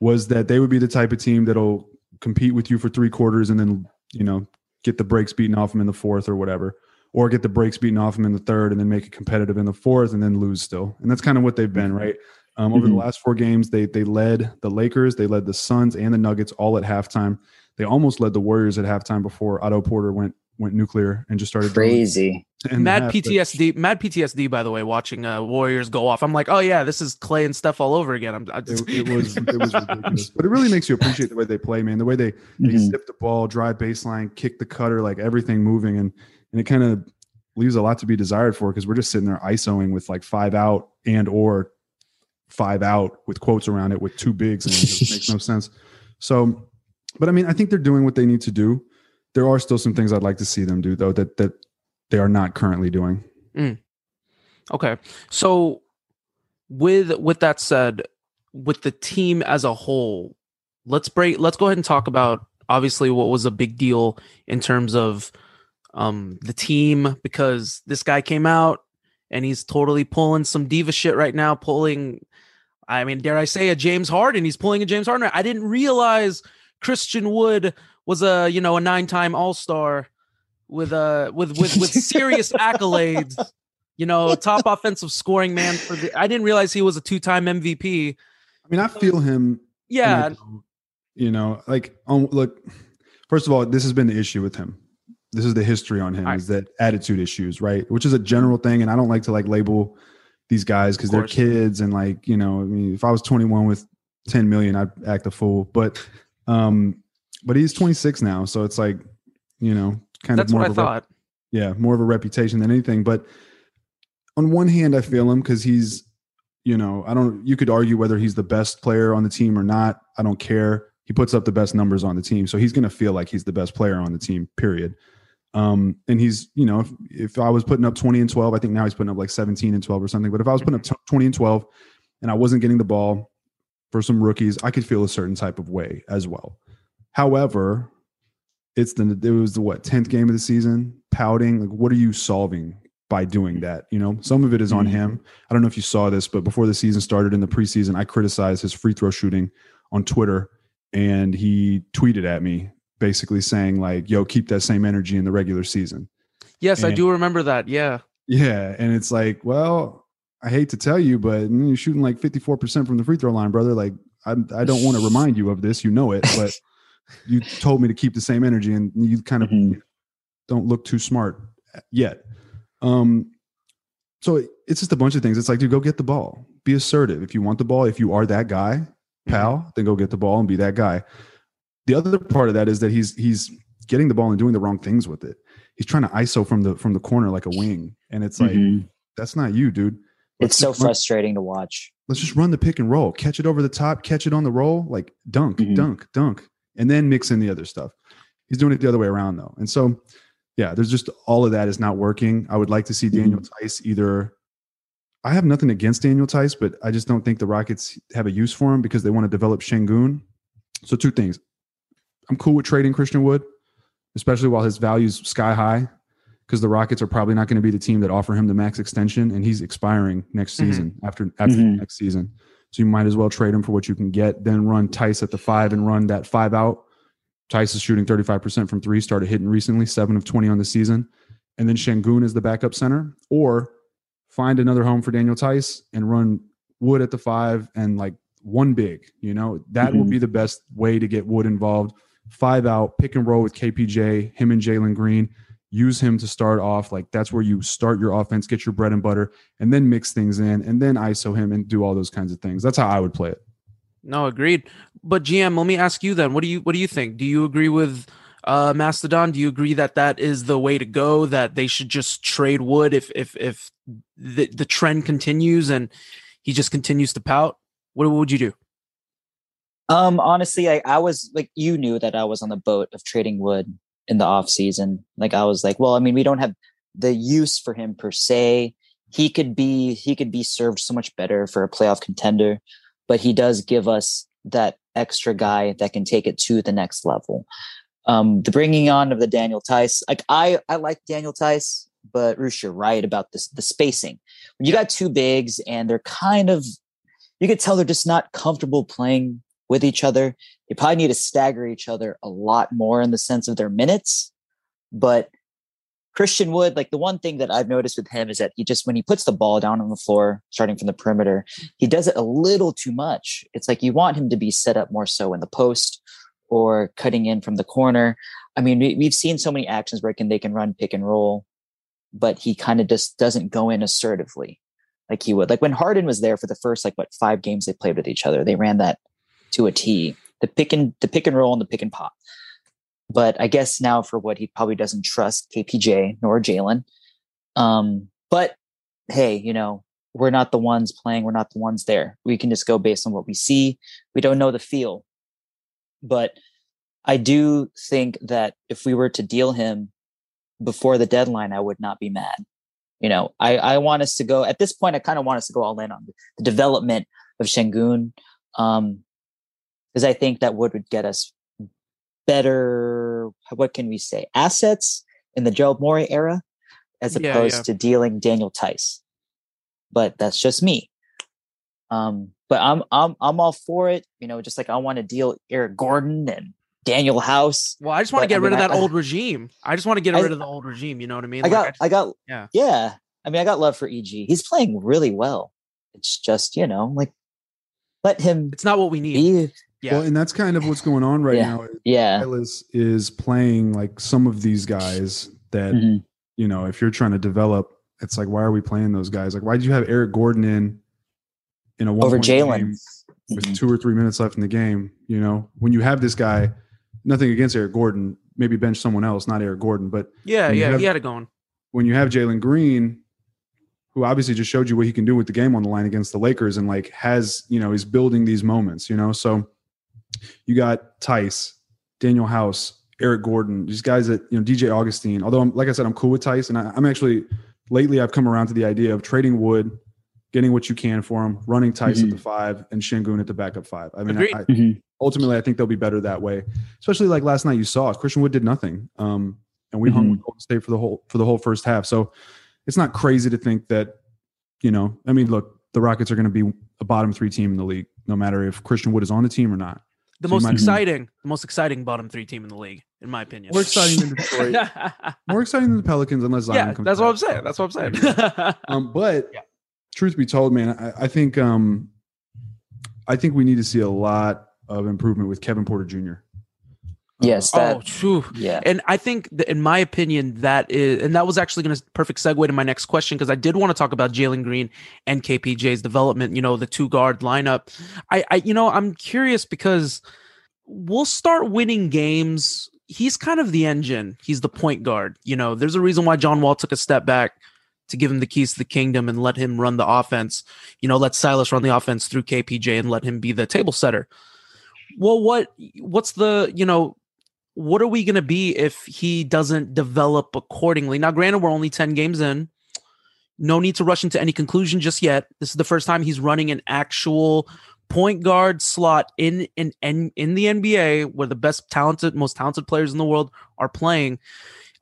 was that they would be the type of team that'll compete with you for three quarters and then you know get the breaks beaten off them in the fourth or whatever or get the breaks beaten off them in the third and then make it competitive in the fourth and then lose still. And that's kind of what they've been, right? Um, over mm-hmm. the last four games, they they led the Lakers, they led the Suns and the Nuggets all at halftime. They almost led the Warriors at halftime before Otto Porter went went nuclear and just started crazy. Mad half, PTSD, but, mad PTSD. By the way, watching uh, Warriors go off, I'm like, oh yeah, this is Clay and Steph all over again. I'm, I just... it, it, was it was ridiculous, but it really makes you appreciate the way they play, man. The way they mm-hmm. they zip the ball, drive baseline, kick the cutter, like everything moving, and and it kind of leaves a lot to be desired for because we're just sitting there isoing with like five out and or five out with quotes around it with two bigs and it just makes no sense. So, but I mean, I think they're doing what they need to do there are still some things I'd like to see them do though that that they are not currently doing. Mm. Okay. So with with that said, with the team as a whole, let's break let's go ahead and talk about obviously what was a big deal in terms of um the team because this guy came out and he's totally pulling some diva shit right now, pulling I mean, dare I say a James Harden? He's pulling a James Harden. I didn't realize Christian Wood was a you know a nine time All Star with a with with with serious accolades. You know, top offensive scoring man for the. I didn't realize he was a two time MVP. I mean, I feel him. Yeah. You know, like um, look. First of all, this has been the issue with him. This is the history on him. Is that attitude issues, right? Which is a general thing, and I don't like to like label these guys because they're kids and like you know. I mean, if I was 21 with 10 million, I'd act a fool. But um, but he's 26 now, so it's like, you know, kind That's of more of I a thought. Rep- yeah, more of a reputation than anything. But on one hand, I feel him because he's, you know, I don't. You could argue whether he's the best player on the team or not. I don't care. he puts up the best numbers on the team. So he's going to feel like he's the best player on the team, period. Um, and he's, you know, if, if I was putting up 20 and 12, I think now he's putting up like 17 and 12 or something. But if I was putting up t- 20 and 12 and I wasn't getting the ball for some rookies, I could feel a certain type of way as well. However, it's the, it was the what, 10th game of the season, pouting. Like, what are you solving by doing that? You know, some of it is on him. I don't know if you saw this, but before the season started in the preseason, I criticized his free throw shooting on Twitter and he tweeted at me basically saying like, "Yo, keep that same energy in the regular season." Yes, I do remember that. Yeah. Yeah, and it's like, well, I hate to tell you, but mm, you're shooting like 54% from the free throw line, brother. Like, I I don't want to remind you of this, you know it, but you told me to keep the same energy, and you kind of Mhm. don't look too smart yet. Um, so it- it's just a bunch of things. It's like, dude, go get the ball. Be assertive. If you want the ball, if you are that guy, pal, then go get the ball and be that guy. The other part of that is that he's he's getting the ball and doing the wrong things with it. He's trying to ISO from the from the corner like a wing, and it's like Mhm. that's not you, dude. It's so run- frustrating to watch. let's just run the pick and roll, catch it over the top, catch it on the roll, like dunk, Mhm. dunk, dunk, and then mix in the other stuff. He's doing it the other way around though. And so, yeah, there's just all of that is not working. I would like to see Daniel Theis either. I have nothing against Daniel Theis, but I just don't think the Rockets have a use for him because they want to develop Sengun. So, two things. I'm cool with trading Christian Wood, especially while his value's sky high, because the Rockets are probably not going to be the team that offer him the max extension, and he's expiring next Mhm. season after after Mhm. next season. So you might as well trade him for what you can get. Then run Theis at the five and run that five out. Theis is shooting 35% from three, started hitting recently, seven of 20 on the season. And then Sengun is the backup center. Or find another home for Daniel Theis and run Wood at the five and like one big. You know, that will Mhm. be the best way to get Wood involved. Five out, pick and roll with KPJ, him and Jalen Green. Use him to start off. Like that's where you start your offense, get your bread and butter, and then mix things in, and then ISO him and do all those kinds of things. That's how I would play it. No, agreed. But GM, let me ask you then. What do you what do you think? Do you agree with uh, Mastodon? Do you agree that that is the way to go? That they should just trade Wood if if if the the trend continues and he just continues to pout? What, what would you do? Um, honestly, I, I was like, you knew that I was on the boat of trading wood in the off season. Like, I was like, well, I mean, we don't have the use for him per se. He could be, he could be served so much better for a playoff contender, but he does give us that extra guy that can take it to the next level. Um, the bringing on of the Daniel Theis, like I, I like Daniel Theis, but Roosh, you're right about this, the spacing. When you got two bigs and they're kind of, you could tell they're just not comfortable playing with each other. They probably need to stagger each other a lot more in the sense of their minutes. But Christian Wood, like the one thing that I've noticed with him is that he just, when he puts the ball down on the floor, starting from the perimeter, he does it a little too much. It's like you want him to be set up more so in the post or cutting in from the corner. I mean, we, we've seen so many actions where can, they can run pick and roll, but he kind of just doesn't go in assertively like he would. Like when Harden was there for the first, like what, five games they played with each other, they ran that to a T. The pick and the pick and roll and the pick and pop. But I guess now for what he probably doesn't trust KPJ nor Jalen. Um, but hey, you know, we're not the ones playing, we're not the ones there. We can just go based on what we see. We don't know the feel. But I do think that if we were to deal him before the deadline, I would not be mad. You know, I, I want us to go at this point, I kind of want us to go all in on the development of Sengun. Um, because I think that would, would get us better, what can we say, assets in the Joe Morey era, as Yeah, opposed yeah. to dealing Daniel Theis. But that's just me. Um, but I'm I'm I'm all for it. You know, just like I want to deal Eric Gordon and Danuel House. Well, I just want to But, I get rid mean, of that I- old regime. I just want to get I- rid of the old regime. You know what I mean? I Like, got just- I got yeah. yeah. I mean, I got love for EG. He's playing really well. It's just you know like let him it's not what we need. be. Yeah. Well, and that's kind of what's going on right Yeah. now. Yeah. Silas is playing like some of these guys that Mhm. you know, if you're trying to develop, it's like, why are we playing those guys? Like, why did you have Eric Gordon in in a one Over Jalen. game with Mhm. two or three minutes left in the game? You know, when you have this guy, nothing against Eric Gordon, maybe bench someone else, not Eric Gordon, but yeah, yeah, have- he had it going. when you have Jalen Green, who obviously just showed you what he can do with the game on the line against the Lakers, and like has you know he's building these moments, you know. So You got Theis, Danuel House, Eric Gordon, these guys that you know, DJ Augustin. Although, I'm, like I said, I'm cool with Theis, and I, I'm actually lately I've come around to the idea of trading Wood, getting what you can for him, running Theis Mhm. at the five, and Sengun at the backup five. I mean, I, I, Mhm. ultimately, I think they'll be better that way. Especially like last night, you saw Christian Wood did nothing, um, and we hung Mhm. with Golden State for the whole for the whole first half. So it's not crazy to think that, you know, I mean, look, the Rockets are going to be a bottom three team in the league, no matter if Christian Wood is on the team or not. The So most might- exciting, the most exciting bottom three team in the league, in my opinion. More exciting than Detroit. More exciting than the Pelicans, unless Zion yeah, comes that's what I'm saying. That's what I'm saying. Um, but Yeah. truth be told, man, I, I think um, I think we need to see a lot of improvement with Kevin Porter Jr. Yes, that. oh, phew. yeah. And I think, that in my opinion, that is, and that was actually going to perfect segue to my next question because I did want to talk about Jalen Green and KPJ's development. You know, the two guard lineup. I, I, you know, I'm curious because we'll start winning games. He's kind of the engine. He's the point guard. You know, there's a reason why John Wall took a step back to give him the keys to the kingdom and let him run the offense. You know, let Silas run the offense through KPJ and let him be the table setter. Well, what what's the you know what are we going to be if he doesn't develop accordingly? Now, granted, we're only 10 games in. No need to rush into any conclusion just yet. This is the first time he's running an actual point guard slot in in in, in the NBA where the best talented, most talented players in the world are playing.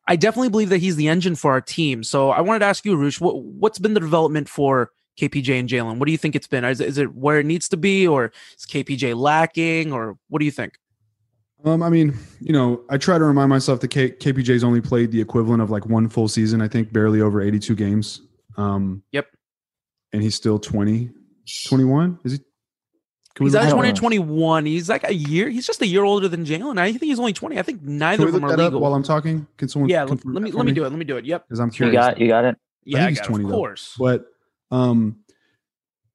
I definitely believe that he's the engine for our team. So I wanted to ask you, Roosh, what, what's been the development for KPJ and Jalen? What do you think it's been? Is is it where it needs to be, or is KPJ lacking, or what do you think? Um, I mean, you know, I try to remind myself that K- KPJ's only played the equivalent of like one full season. I think barely over 82 games. Um, Yep. And he's still 20, 21. Is he? Can He's look- either 20 or 21. He's like a year. He's just a year older than Jalen. I think he's only 20. I think Can neither we of look them are that up legal. while I'm talking? Can someone? yeah, let, confirm let me let me do it. Let me do it. Yep. Because I'm You curious. got you got it. Yeah, think I he's got it, 20 of though. course. but um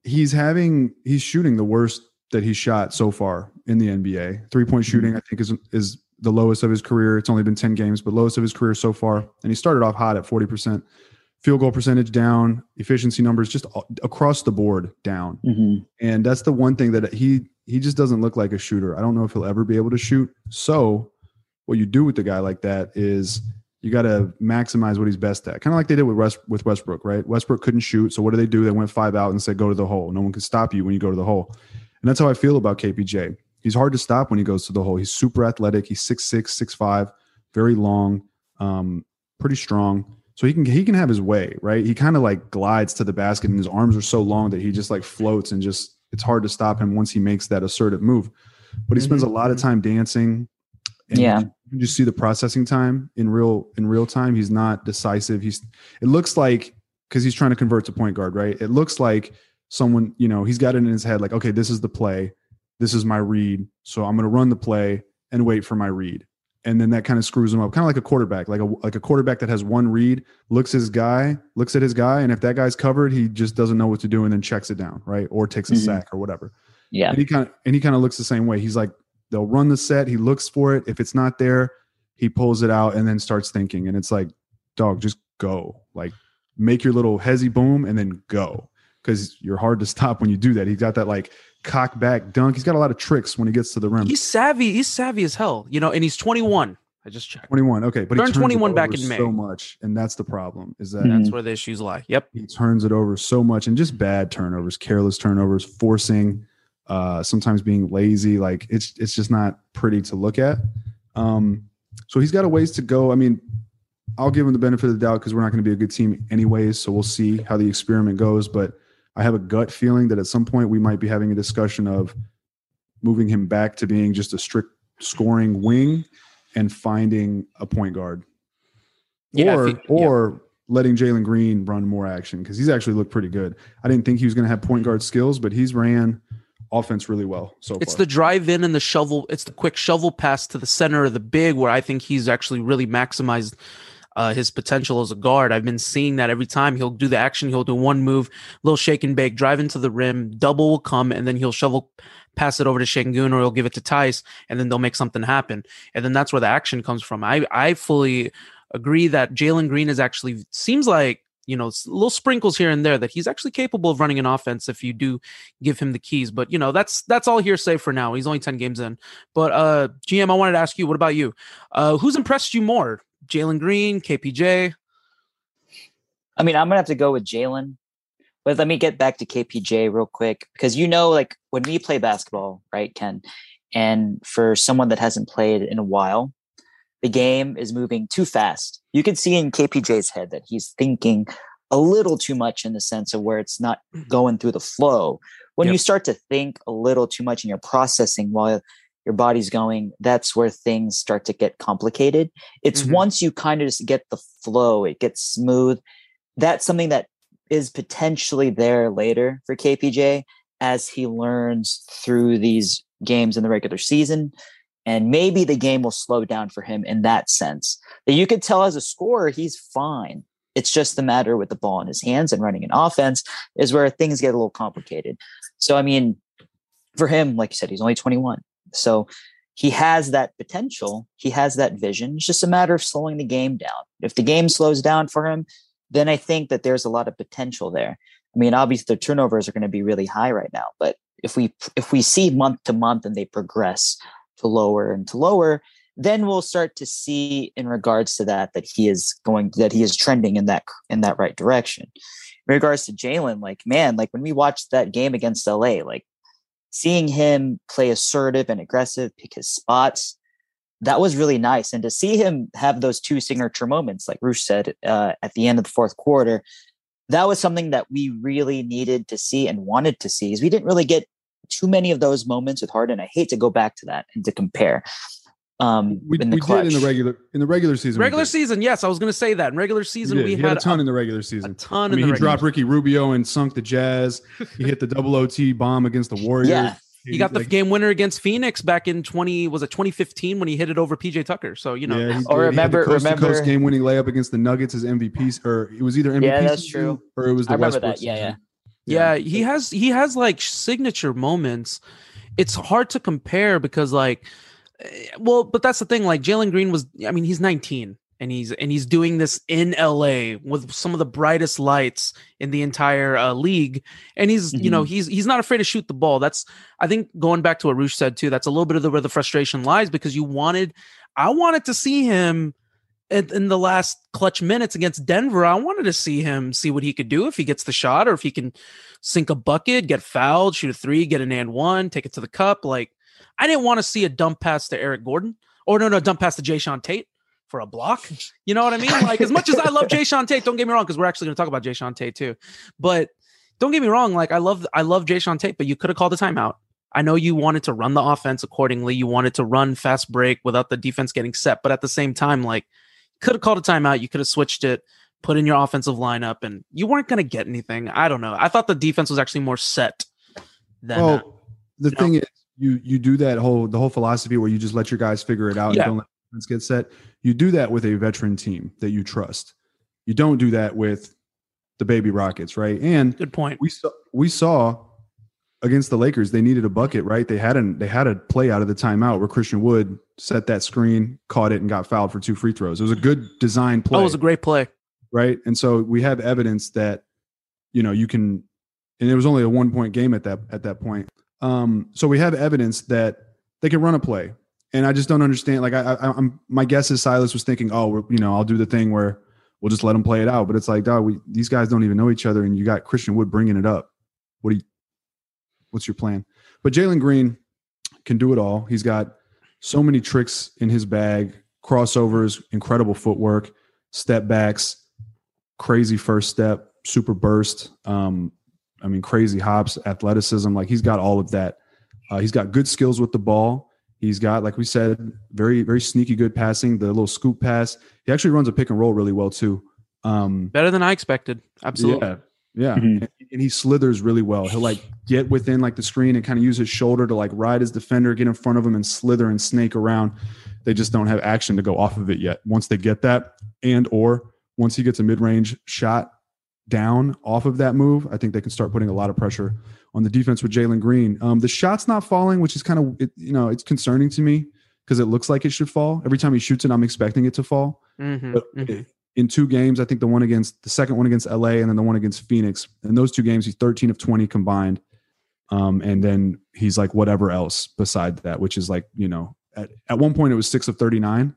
he's having he's shooting the worst that he's shot so far in the NBA. Three point shooting, I think, is is the lowest of his career. It's only been 10 games, but lowest of his career so far. And he started off hot at 40%. Field goal percentage down, efficiency numbers just across the board down. Mhm. And that's the one thing that he he just doesn't look like a shooter. I don't know if he'll ever be able to shoot. So what you do with a guy like that is you got to maximize what he's best at. Kind of like they did with West, with Westbrook, right? Westbrook couldn't shoot, so what do they do? They went five out and said go to the hole. No one can stop you when you go to the hole. And that's how I feel about KPJ. He's hard to stop when he goes to the hole. He's super athletic. He's 6'6", 6'5", very long, um, pretty strong. So he can he can have his way, right? He kind of like glides to the basket and his arms are so long that he just like floats and just it's hard to stop him once he makes that assertive move. But he spends a lot of time dancing. And Yeah. you can just see the processing time in real in real time. He's not decisive. He's it looks like because he's trying to convert to point guard, right? It looks like someone, you know, he's got it in his head, like, okay, this is the play, this is my read. So I'm gonna run the play and wait for my read. And then that kind of screws him up, kind of like a quarterback, like a like a quarterback that has one read, looks his guy, looks at his guy, and if that guy's covered, he just doesn't know what to do and then checks it down, right? Or takes a Mhm. sack or whatever. Yeah. And he kind of and he kind of looks the same way. He's like, they'll run the set, he looks for it. If it's not there, he pulls it out and then starts thinking. And it's like, dog, just go. Like make your little hezzy boom and then go. Because you're hard to stop when you do that. He's got that like cock back dunk. He's got a lot of tricks when he gets to the rim. He's savvy. He's savvy as hell. You know, and he's 21. I just checked. 21. Okay, but he Turned turns 21 back in May. so much, and that's the problem. Is that Mhm. That's where the issues lie. Yep. he turns it over so much, and just bad turnovers, careless turnovers, forcing, uh, sometimes being lazy. Like it's it's just not pretty to look at. Um, so he's got a ways to go. I mean, I'll give him the benefit of the doubt because we're not going to be a good team anyways. So we'll see how the experiment goes. But I have a gut feeling that at some point we might be having a discussion of moving him back to being just a strict scoring wing and finding a point guard Yeah, or he- yeah. or letting Jalen Green run more action because he's actually looked pretty good. I didn't think he was going to have point guard skills, but he's ran offense really well so It's far. the drive in and the shovel. It's the quick shovel pass to the center of the big where I think he's actually really maximized uh, his potential as a guard. I've been seeing that every time he'll do the action, he'll do one move, little shake and bake, drive into the rim, double will come, and then he'll shovel pass it over to Sengun or he'll give it to Theis, and then they'll make something happen. And then that's where the action comes from. I I fully agree that Jalen Green is actually seems like you know little sprinkles here and there that he's actually capable of running an offense if you do give him the keys. But you know that's that's all hearsay for now. He's only ten games in. But uh, GM, I wanted to ask you, what about you? Uh, who's impressed you more, Jalen Green, KPJ? I mean, I'm gonna have to go with Jalen. But let me get back to KPJ real quick because you know, like when we play basketball, right, Ken? And for someone that hasn't played in a while, the game is moving too fast. You can see in KPJ's head that he's thinking a little too much in the sense of where it's not Mm-hmm. going through the flow. When Yep. you start to think a little too much and you're processing while your body's going, that's where things start to get complicated. It's Mhm. once you kind of just get the flow, it gets smooth. That's something that is potentially there later for KPJ as he learns through these games in the regular season. And maybe the game will slow down for him in that sense. That you could tell as a scorer, he's fine. It's just the matter with the ball in his hands and running an offense is where things get a little complicated. So, I mean, for him, like you said, he's only 21. So he has that potential. He has that vision. It's just a matter of slowing the game down. If the game slows down for him, then I think that there's a lot of potential there. I mean, obviously the turnovers are going to be really high right now, but if we if we see month to month and they progress to lower and to lower, then we'll start to see in regards to that that he is going that he is trending in that in that right direction. In regards to Jalen, like man, like when we watched that game against LA, like seeing him play assertive and aggressive, pick his spots, that was really nice. And to see him have those two signature moments, like Roosh said uh, at the end of the fourth quarter, that was something that we really needed to see and wanted to see. Is we didn't really get too many of those moments with Harden. I hate to go back to that and to compare. Um, We, in the we did in the regular in the regular season. Regular season, yes, I was going to say that. In regular season, We, we. He had, had a ton a, in the regular season. a ton I mean, in he the regular dropped Ricky Rubio and sunk the Jazz. He hit the double OT bomb against the Warriors. Yeah. He got the like, game winner against Phoenix back in 20 was it 2015 when he hit it over PJ Tucker. So, you know, Yeah, he Or had the remember- coast remember- coast game winning layup against the Nuggets as MVP, or it was either MVP. Yeah, that's true. Or it was the I remember Westbrook that. Yeah, season. Yeah, he has he has like signature moments. It's hard to compare because like well, but that's the thing like Jalen Green was I mean he's 19 and he's and he's doing this in LA with some of the brightest lights in the entire uh, league and he's you know he's he's not afraid to shoot the ball. That's I think going back to what Roosh said too, that's a little bit of the, where the frustration lies because you wanted I wanted to see him in, in the last clutch minutes against Denver, I wanted to see him see what he could do if he gets the shot or if he can sink a bucket, get fouled, shoot a three, get an and one, take it to the cup. Like I didn't want to see a dump pass to Eric Gordon or no, no, dump pass to Jae'Sean Tate for a block. You know what I mean? Like as much as I love Jae'Sean Tate, don't get me wrong, because we're actually going to talk about Jae'Sean Tate too. But don't get me wrong, like I love I love Jae'Sean Tate, but you could have called a timeout. I know you wanted to run the offense accordingly. You wanted to run fast break without the defense getting set, but at the same time, like could have called a timeout. You could have switched it, put in your offensive lineup, and you weren't going to get anything. I don't know. I thought the defense was actually more set than. uh, Well, the you know? thing is, you you do that whole the whole philosophy where you just let your guys figure it out Yeah. and don't let defense get set. You do that with a veteran team that you trust. You don't do that with the baby Rockets, right? And good point. we saw we saw against the Lakers, they needed a bucket, right? They had an they had a play out of the timeout where Christian Wood set that screen, caught it, and got fouled for two free throws. It was a good design play That was a great play. right? And so we have evidence that you know you can, and it was only a one point game at that at that point. Um, so we have evidence that they can run a play, and I just don't understand. Like I, I I'm my guess is Silas was thinking, oh, you know, I'll do the thing where we'll just let them play it out. But it's like, dog, we these guys don't even know each other, and you got Christian Wood bringing it up. What do you? What's your plan? But Jalen Green can do it all. He's got so many tricks in his bag: crossovers, incredible footwork, step backs, crazy first step, super burst. Um, I mean, crazy hops, athleticism. Like he's got all of that. Uh, he's got good skills with the ball. He's got, like we said, very very sneaky good passing. The little scoop pass. He actually runs a pick and roll really well too. Um, Better than I expected. Absolutely. yeah, yeah. Mhm. And, and he slithers really well. He'll like get within like the screen and kind of use his shoulder to like ride his defender, get in front of him, and slither and snake around. They just don't have action to go off of it yet. Once they get that, and or once he gets a mid range shot down off of that move, I think they can start putting a lot of pressure on the defense with Jalen Green. Um, the shot's not falling, which is kind of it, you know it's concerning to me because it looks like it should fall every time he shoots it. I'm expecting it to fall Mhm, but mhm. in two games. I think the one against the second one against LA and then the one against Phoenix. In those two games, he's 13 of 20 combined. Um, and then he's like whatever else beside that, which is like, you know, at, at one point it was six of 39.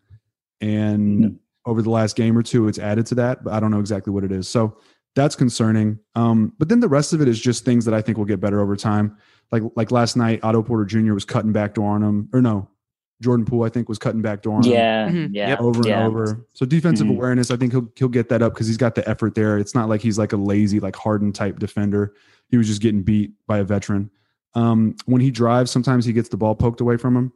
And Mhm. over the last game or two, it's added to that, but I don't know exactly what it is. So that's concerning. Um, but then the rest of it is just things that I think will get better over time. Like like last night, Otto Porter Jr. was cutting back door on him, or no, Jordan Poole I think was cutting back door on him Yeah, Mhm. yeah, over yeah. and over. So defensive Mhm. awareness, I think he'll he'll get that up because he's got the effort there. It's not like he's like a lazy, like hardened type defender. He was just getting beat by a veteran. Um, when he drives, sometimes he gets the ball poked away from him,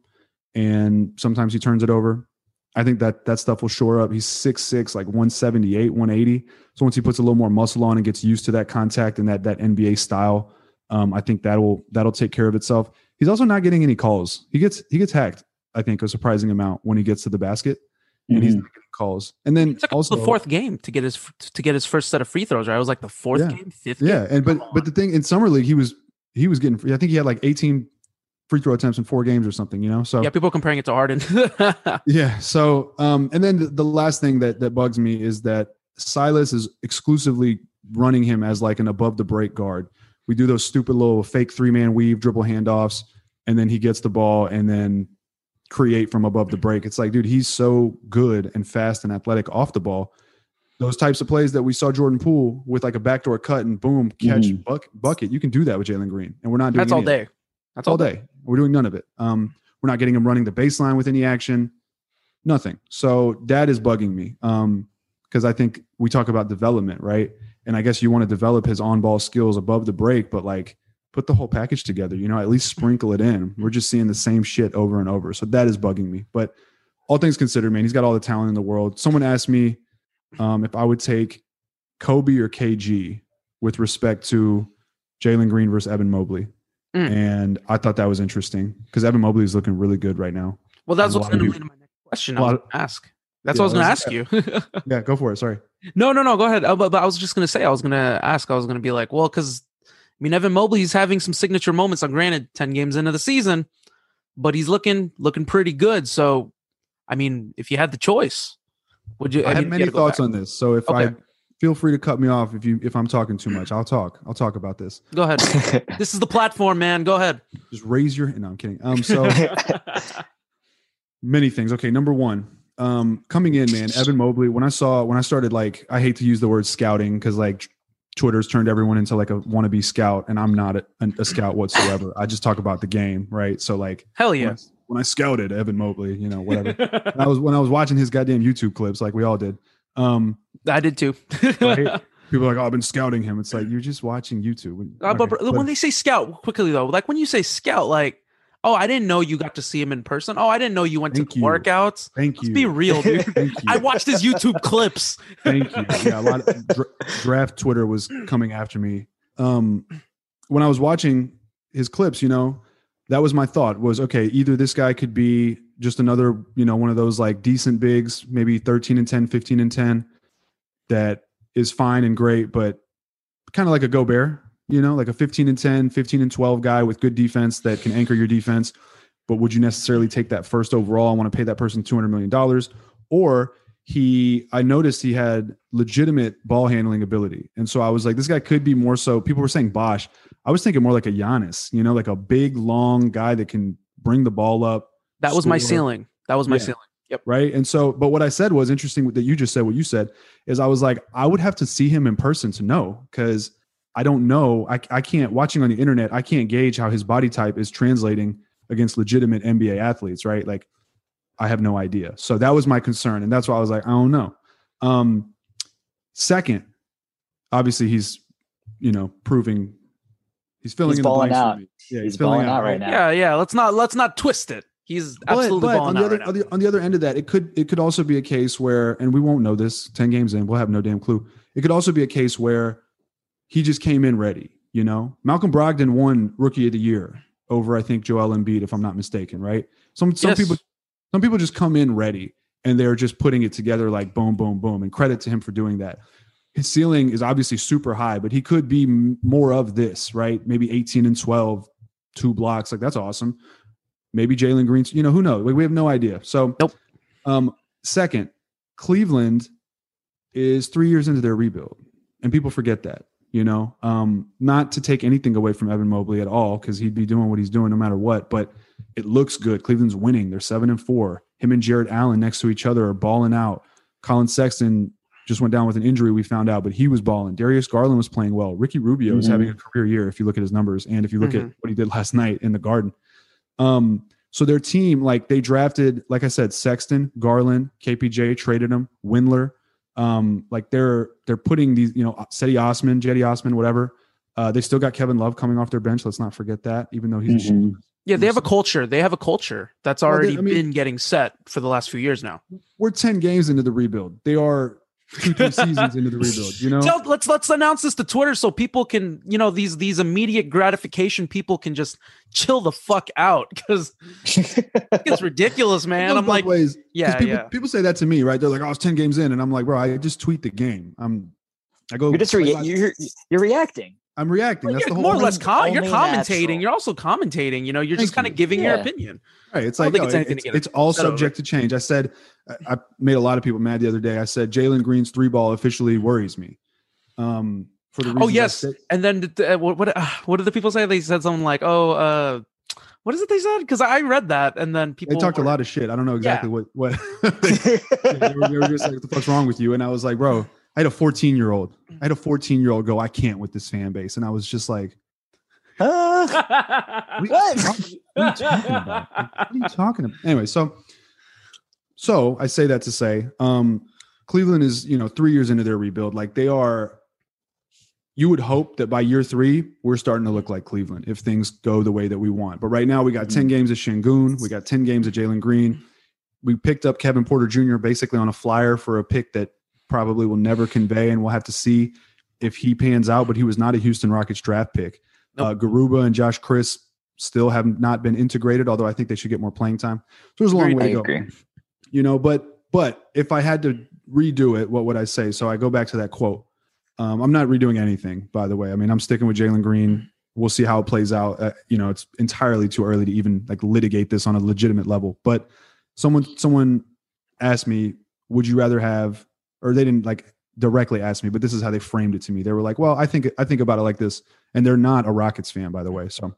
and sometimes he turns it over. I think that that stuff will shore up. He's 6'6, like 178, 180. So once he puts a little more muscle on and gets used to that contact and that that NBA style, um, I think that'll that'll take care of itself. He's also not getting any calls. He gets he gets hacked, I think, a surprising amount when he gets to the basket and he's Mhm. not getting calls. And then It took also the fourth game to get his to get his first set of free throws. Right, it was like the fourth Yeah. game, fifth. yeah, game? and but but the thing in summer league, he was he was getting. I think he had like 18 free throw attempts in four games or something. You know, so yeah, people comparing it to Harden. Yeah. So, um, and then the, the last thing that that bugs me is that Silas is exclusively running him as like an above the break guard. We do those stupid little fake three man weave dribble handoffs, and then he gets the ball and then create from above the break. It's like, dude, he's so good and fast and athletic off the ball. Those types of plays that we saw Jordan Poole with like a backdoor cut and boom catch Mhm. buck, bucket. You can do that with Jalen Green, and we're not doing That's all any of that day. That's all day. We're doing none of it. Um, we're not getting him running the baseline with any action, nothing. So that is bugging me. Um, because I think we talk about development, right? And I guess you want to develop his on-ball skills above the break, but like put the whole package together. You know, at least sprinkle it in. We're just seeing the same shit over and over. So that is bugging me. But all things considered, man, he's got all the talent in the world. Someone asked me um, if I would take Kobe or KG with respect to Jalen Green versus Evan Mobley. Mm. And I thought that was interesting because Evan Mobley is looking really good right now. Well, that's what's going to lead to my next question. I was to ask. That's Yeah, what I was going to ask you. Yeah, go for it. Sorry. no, no, no. Go ahead. Uh, but, but I was just going to say, I was going to ask. I was going to be like, well, because I mean, Evan Mobley's having some signature moments. On granted, ten games into the season, but he's looking looking pretty good. So, I mean, if you had the choice, would you? I have mean, you many thoughts back. on this. So if I Okay. Feel free to cut me off if you if I'm talking too much, I'll talk. I'll talk about this. Go ahead. this is the platform, man. Go ahead. Just raise your no, I'm kidding. Um so many things. Okay, number one, um, coming in, man, Evan Mobley. When I saw when I started like I hate to use the word scouting because like Twitter's turned everyone into like a wannabe scout, and I'm not a, a scout whatsoever. I just talk about the game, right? So like Hell when, yeah. I, when I scouted Evan Mobley, you know, whatever. I was when I was watching his goddamn YouTube clips, like we all did. Um, I did too. Right? people are like, "Oh, I've been scouting him." It's like you're just watching YouTube. Uh, but Okay, bro- when they say scout, quickly though, like when you say scout, like, oh, I didn't know you got to see him in person. Oh, I didn't know you went Thank to you. workouts. thank Let's you, be real, dude. I watched his YouTube clips. Thank you. Yeah, a lot of dra- draft Twitter was coming after me. Um, when I was watching his clips, you know, that was my thought was okay, either this guy could be just another, you know, one of those like decent bigs, maybe 13 and 10, 15 and 10 that is fine and great, but kind of like a Gobert, you know, like a 15 and 10, 15 and 12 guy with good defense that can anchor your defense. But would you necessarily take that first overall? I want to pay that person $200 million. Or he, I noticed he had legitimate ball handling ability. And so I was like, this guy could be more so. People were saying Bosh. I was thinking more like a Giannis, you know, like a big, long guy that can bring the ball up. That was my ceiling. That was my Yeah. ceiling. Yep. Right. And so, but what I said was interesting that you just said what you said is I was like, I would have to see him in person to know because I don't know. I, I can't, watching on the internet, I can't gauge how his body type is translating against legitimate NBA athletes. Right. Like, I have no idea. So that was my concern. And that's why I was like, I don't know. Um, second, obviously, he's, you know, proving he's filling He's in the balling blanks for out. me. Yeah, He's filling balling out right now. Yeah, yeah. Let's not let's not twist it. He's But- absolutely but, balling on the other right on the, on the other end of that, it could it could also be a case where, and we won't know this ten games in, we'll have no damn clue. It could also be a case where he just came in ready. You know, Malcolm Brogdon won Rookie of the Year over I think Joel Embiid, if I'm not mistaken. Right? Some some Yes. people some people just come in ready and they're just putting it together like boom, boom, boom. And credit to him for doing that. His ceiling is obviously super high, but he could be more of this, right? Maybe 18 and 12, two blocks. Like that's awesome. Maybe Jalen Green's, you know, who knows? We, we have no idea. So, Nope. Um, second, Cleveland is three years into their rebuild, and people forget that. You know, um, not to take anything away from Evan Mobley at all, because he'd be doing what he's doing no matter what. But it looks good. Cleveland's winning. They're seven and four. Him and Jarrett Allen next to each other are balling out. Collin Sexton just went down with an injury. We found out, but he was balling. Darius Garland was playing well. Ricky Rubio is Mhm. having a career year if you look at his numbers, and if you look Mhm. at what he did last night in the Garden. Um, so their team, like they drafted, like I said, Sexton, Garland, KPJ traded him, Windler. Um, like they're they're putting these, you know, Cedi Osman, Jetty Osman, whatever. Uh, they still got Kevin Love coming off their bench. Let's not forget that, even though he's a Mhm. Yeah, they have a culture. They have a culture that's Well, they- already I mean- been getting set for the last few years now. we're 10 games into the rebuild. They are two, three seasons into the rebuild, you know? Tell, let's let's announce this to Twitter so people can, you know, these these immediate gratification people can just chill the fuck out because it's ridiculous, man. goes I'm like, ways. 'Cause yeah, people, yeah. people say that to me, right? They're like, "Oh, it's ten games in," and I'm like, "Bro, I just tweet the game. I'm, I go, You're just re- like, you're you're reacting. I'm reacting. That's You're the whole more or less thing. com- you're only commentating. natural. You're also commentating. You know, you're just Thank kind of giving your opinion. Right. It's like no, it's it's, it's all upset over. subject to change. I said I, I made a lot of people mad the other day. I said Jalen Green's three ball officially worries me. Um, for the Oh yes, said- and then th- th- what what, uh, what did the people say? They said something like, "Oh, uh, what is it they said?" Because I read that, and then people they talked a lot of shit. I don't know exactly what what they, they, were, they were just like, "What the fuck's wrong with you?" And I was like, "Bro, I had a 14 year old. I had a 14 year old go, I can't with this fan base," and I was just like, Ah, "What, What? what are you talking about? What are you talking about?" Anyway, so so I say that to say, um, Cleveland is you know three years into their rebuild. Like they are. You would hope that by year three, we're starting to look like Cleveland if things go the way that we want. But right now, we got 10 games of Sengun. We got 10 games of Jalen Green. We picked up Kevin Porter Jr. basically on a flyer for a pick that probably will never convey, and we'll have to see if he pans out. But he was not a Houston Rockets draft pick. Uh, Garuba and Josh Chris still have not been integrated, although I think they should get more playing time. So there's a long way to go. you know but but if i had to redo it what would i say? So i go back to that quote. Um, i'm not redoing anything by the way. I mean i'm sticking with jalen green. We'll see how it plays out. Uh, you know it's entirely too early to even like litigate this on a legitimate level. But someone someone asked me would you rather have or they didn't like directly ask me but this is how they framed it to me they were like well i think i think about it like this and they're not a rockets fan by the way so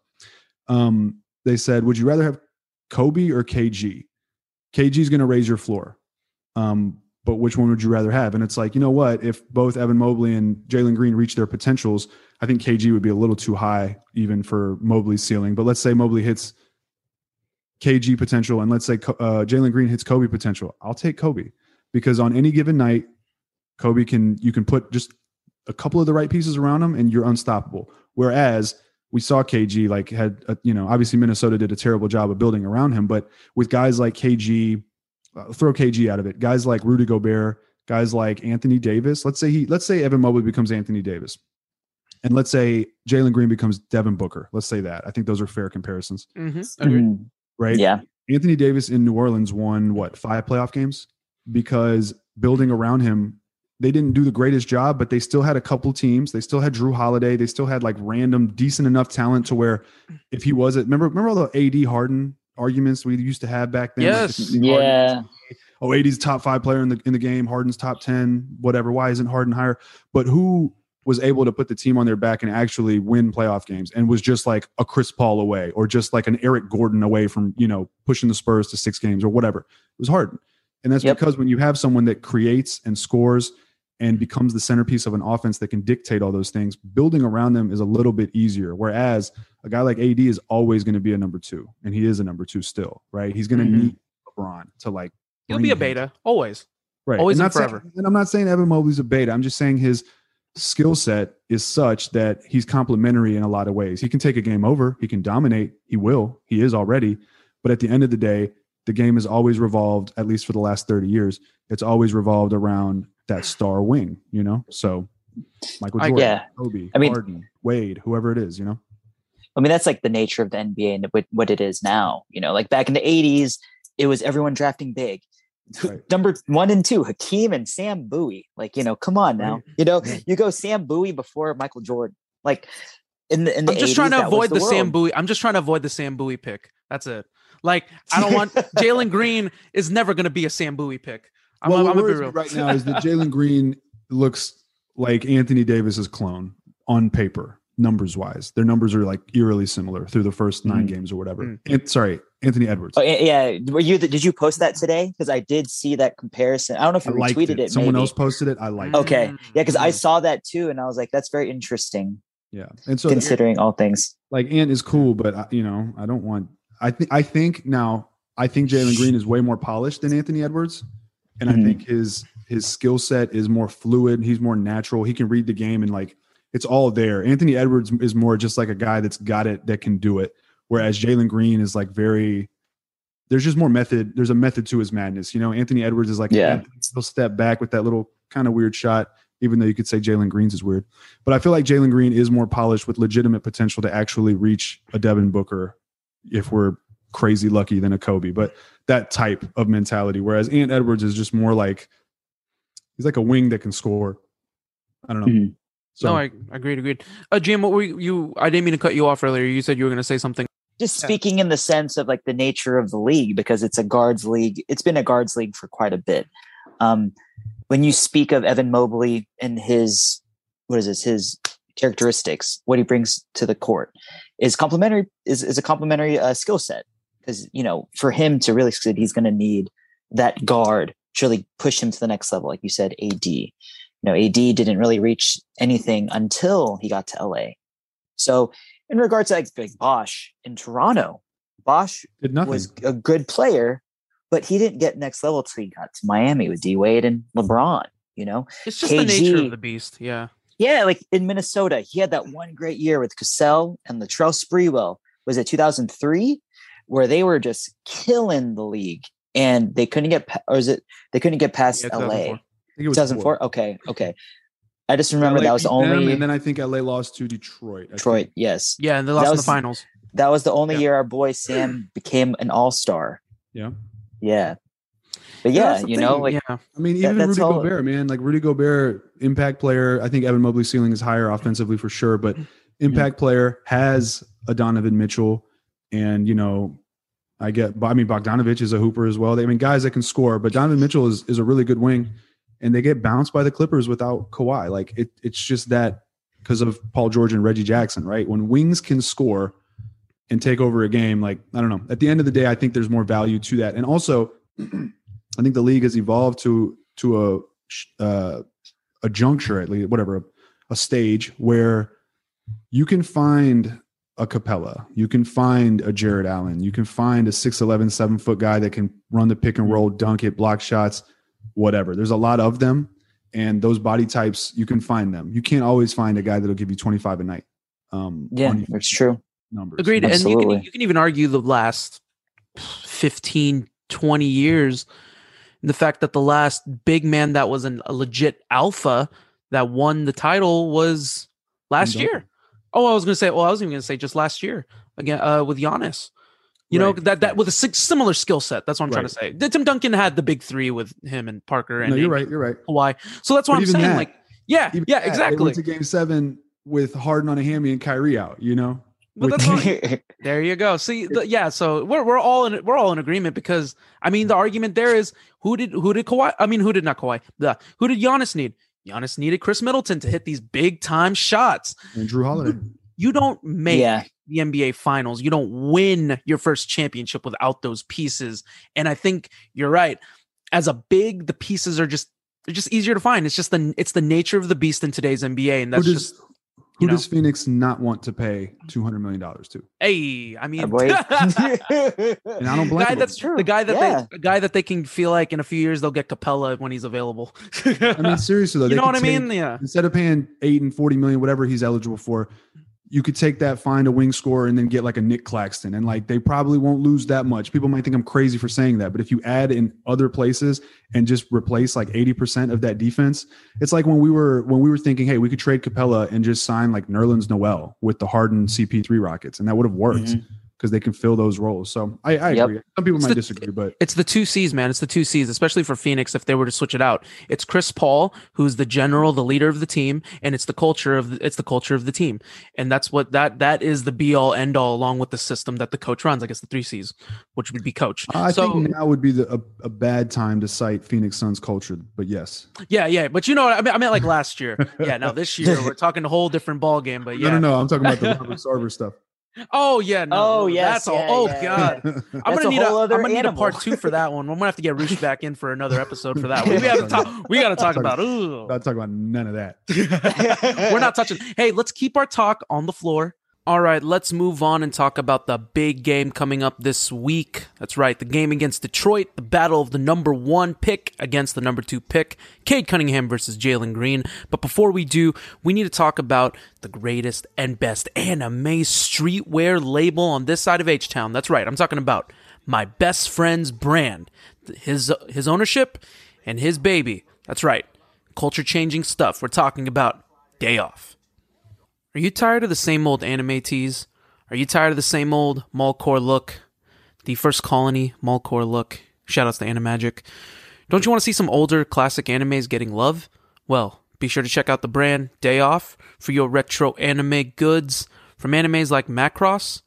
um they said would you rather have kobe or kg KG is going to raise your floor. Um, but which one would you rather have? And it's like, you know what? If both Evan Mobley and Jalen Green reach their potentials, I think KG would be a little too high even for Mobley's ceiling. But let's say Mobley hits KG potential, and let's say uh, Jalen Green hits Kobe potential. I'll take Kobe because on any given night, Kobe can you can put just a couple of the right pieces around him, and you're unstoppable. Whereas we saw KG like had a, you know obviously Minnesota did a terrible job of building around him, but with guys like KG, uh, throw KG out of it. Guys like Rudy Gobert, guys like Anthony Davis. Let's say he let's say Evan Mobley becomes Anthony Davis, and let's say Jalen Green becomes Devin Booker. Let's say that. I think those are fair comparisons, Mhm, agreed. Mhm. right? Yeah. Anthony Davis in New Orleans won what five playoff games because building around him, they didn't do the greatest job, but they still had a couple teams. They still had Jrue Holiday. They still had like random, decent enough talent to where if he was it, remember remember all the AD Harden arguments we used to have back then. Like, Yes. Harden- Yeah. oh, AD's top five player in the in the game, Harden's top ten, whatever. Why isn't Harden higher? But who was able to put the team on their back and actually win playoff games and was just like a Chris Paul away or just like an Eric Gordon away from, you know, pushing the Spurs to six games or whatever. It was Harden. And that's Yep. because when you have someone that creates and scores and becomes the centerpiece of an offense that can dictate all those things, building around them is a little bit easier. Whereas a guy like AD is always going to be a number two, and he is a number two still, right? He's going to Mhm. need LeBron to like He'll be a him. beta always. Right. Always and and not saying- forever. and I'm not saying Evan Mobley's a beta. I'm just saying his skill set is such that he's complementary in a lot of ways. He can take a game over, he can dominate, he will, he is already. But at the end of the day, the game has always revolved, at least for the last 30 years, it's always revolved around that star wing, you know? So Michael I- Jordan, Yeah. Kobe, I mean- Harden, Wade, whoever it is, you know? I mean, that's like the nature of the NBA and what, what it is now. You know, like back in the 80s, it was everyone drafting big. Right. Number one and two, Hakeem and Sam Bowie. Like, you know, come on now. Right. You know, Yeah. you go Sam Bowie before Michael Jordan. Like in the in the I'm just 80s, trying to avoid the, Sam. Bowie. I'm just trying to avoid the Sam Bowie pick. That's it. Like I don't want Jalen Green is never going to be a Sam Bowie pick. I'm, well, I'm, what gonna worries me right now is that Jalen Green looks like Anthony Davis's clone on paper, numbers wise. Their numbers are like eerily similar through the first nine Mm. games or whatever. Mm. And, sorry, Anthony Edwards. Oh yeah, yeah. Were you? Did you post that today? Because I did see that comparison. I don't know if you liked retweeted it. it. Someone maybe. else posted it. I liked it. Okay, yeah, because I Mm. saw that too, and I was like, that's very interesting Yeah. And so considering all things. like Ant is cool, but I- you know, I don't want. I think I think now I think Jalen Green is way more polished than Anthony Edwards, and I Mhm. think his his skill set is more fluid. He's more natural. He can read the game and like it's all there. Anthony Edwards is more just like a guy that's got it that can do it, whereas Jalen Green is like very. There's just more method. There's a method to his madness. You know, Anthony Edwards is like Yeah. he'll step back with that little kind of weird shot. Even though you could say Jalen Green's is weird, but I feel like Jalen Green is more polished with legitimate potential to actually reach a Devin Booker if we're crazy lucky than a Kobe. But that type of mentality. Whereas Ant Edwards is just more like he's like a wing that can score. I don't know. Mhm. So no, I agreed. Agreed. Uh, Jim, what were you, you? I didn't mean to cut you off earlier. You said you were going to say something. Just speaking in the sense of like the nature of the league, because it's a guards league. It's been a guards league for quite a bit. Um, when you speak of Evan Mobley and his what is this his characteristics, what he brings to the court is complementary is, is a complementary uh, skill set. Because you know, for him to really succeed, he's going to need that guard to really push him to the next level. Like you said, AD. You know, AD didn't really reach anything until he got to LA. So, in regards to like, like Bosh in Toronto, Bosh did was a good player, but he didn't get next level till he got to Miami with D Wade and LeBron. You know, It's just the nature of the beast. Yeah. yeah, like in Minnesota, he had that one great year with Cassell and Latrell Sprewell. Was it 2003, where they were just killing the league and they couldn't get, pa- or is it they couldn't get past Yeah, LA? 2004. I think it was 2004. Okay, okay. I just remember LA that was the beat them, only and then I think LA lost to Detroit. I think. Detroit. Yes, Yeah, and they That lost in the finals. that was the only Yeah. year our boy Sam became an All Star. Yeah. Yeah, but Yeah, yeah, that's the you know, like yeah. I mean, even that's Rudy all- Gobert, man, like Rudy Gobert, impact player. I think Evan Mobley's ceiling is higher offensively for sure, but impact player has a Donovan Mitchell, and you know, I get. I mean, Bogdanovich is a hooper as well. I mean, guys that can score, but Donovan Mitchell is is a really good wing, and they get bounced by the Clippers without Kawhi. Like it, it's just that because of Paul George and Reggie Jackson, right? When wings can score and take over a game, like I don't know. At the end of the day, I think there's more value to that, and also. I think the league has evolved to to a uh, a juncture at least, whatever, a stage where you can find a Capela, you can find a Jarrett Allen, you can find a 6'11", 7 foot guy that can run the pick and roll, dunk it, block shots, whatever. There's a lot of them, and those body types you can find them. You can't always find a guy that'll give you twenty five a night. Um, yeah, on it's true. numbers. Agreed. And you Absolutely. can you can even argue the last 15, 20 years, the fact that the last big man that was an, a legit alpha that won the title was last year. Oh, I was gonna say. Well, I was even gonna say just last year again uh, with Giannis. You know that that with a similar skill set. That's what I'm trying to say. Tim Duncan had the big three with him and Parker and No, you're right. You're right. Kawhi. So that's what But I'm saying. that- like, yeah, yeah, that, exactly. to game seven with Harden on a hammy and Kyrie out. You know, But that's what, There you go. See, the, yeah. So we're we're all in we're all in agreement because I mean the argument there is who did who did Kawhi? I mean who did not Kawhi? The who did Giannis need? Giannis needed Khris Middleton to hit these big time shots. and Jrue Holiday. You don't make yeah, the NBA Finals. You don't win your first championship without those pieces. And I think you're right. As a big, the pieces are just they're just easier to find. It's just the it's the nature of the beast in today's NBA, and that's who does, just who you does Phoenix not want to pay two hundred million dollars to? hey. I mean, boy. And I don't blame guy them. that's True. the guy that Yeah. they a guy that they can feel like in a few years they'll get Capela when he's available. I mean, seriously though, you they know what I mean? take- Yeah. Instead of paying eight and forty million, whatever he's eligible for, you could take that, find a wing scorer, and then get like a Nic Claxton, and like they probably won't lose that much. People might think I'm crazy for saying that, but if you add in other places and just replace like eighty percent of that defense, it's like when we were when we were thinking, hey, we could trade Capela and just sign like Nerlens Noel with the Harden CP3 Rockets, and that would have worked. Mhm. Because they can fill those roles. So I, I Yep. agree. Some people might the- disagree, but It's the two C's, man. It's the two C's, especially for Phoenix if they were to switch it out. It's Chris Paul, who's the general, the leader of the team, and it's the culture of the, it's the culture of the team. And that's what that that is the be all end all along with the system that the coach runs. I guess the three C's, which would be coach. I so think now would be the, a, a bad time to cite Phoenix Suns culture. But yes, yeah, yeah. But you know what I mean I meant like last year. Yeah, now this year we're talking a whole different ball game, but yeah. no, no, no. I'm talking about the Robert Sarver stuff. Oh yeah, no. Oh, no, yes, That's all. yeah, Oh yeah, god. yeah. I'm gonna a need a, whole I'm gonna need a part two for that one. I'm gonna have to get Roosh back in for another episode for that one. We gotta talk. We gotta talk Talk- about. Ooh. Not talking about none of that. We're not touching. Hey, let's keep our talk on the floor. All right, let's move on and talk about the big game coming up this week. That's right, the game against Detroit, the battle of the number one pick against the number two pick, Cade Cunningham versus Jalen Green. But before we do, we need to talk about the greatest and best anime streetwear label on this side of H Town. That's right, I'm talking about my best friend's brand, his his ownership, and his baby. That's right, culture changing stuff. We're talking about Day Off. Are you tired of the same old anime tees? Are you tired of the same old Malcore look? The first colony Malcore look. Shoutouts to Animagic. Don't you want to see some older classic animes getting love? Well, be sure to check out the brand Day Off for your retro anime goods. From animes like Macross,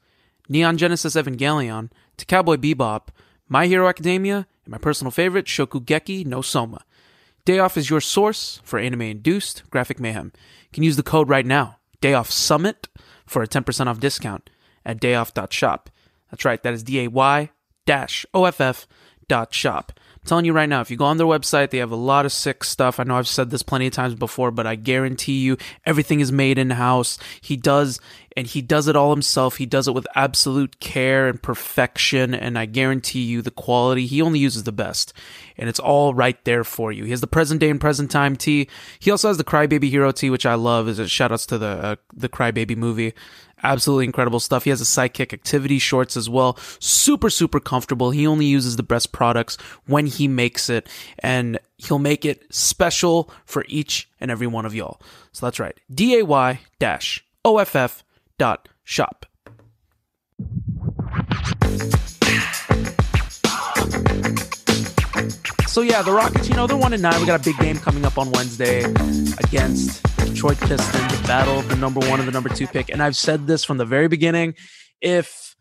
Neon Genesis Evangelion, to Cowboy Bebop, My Hero Academia, and my personal favorite, Shokugeki no Soma. Day Off is your source for anime induced graphic mayhem. You can use the code right now, Day Off Summit, for a 10% off discount at dayoff.shop. That's right, that is D A Y dash O F F dot shop. I'm telling you right now, if you go on their website, they have a lot of sick stuff. I know I've said this plenty of times before, but I guarantee you everything is made in house. He does, and he does it all himself. He does it with absolute care and perfection, and I guarantee you the quality, he only uses the best. And it's all right there for you. He has the present day and present time tee. He also has the Crybaby Hero tee, which I love. Is a shout outs to the uh, the Crybaby movie. Absolutely incredible stuff. He has a sidekick activity shorts as well. Super, super comfortable. He only uses the best products when he makes it, and he'll make it special for each and every one of y'all. So that's right. D A Y dash O F F dot shop. So yeah, the Rockets, you know, they're one and nine. We got a big game coming up on Wednesday against Detroit Pistons, the battle the number one and the number two pick. And I've said this from the very beginning. If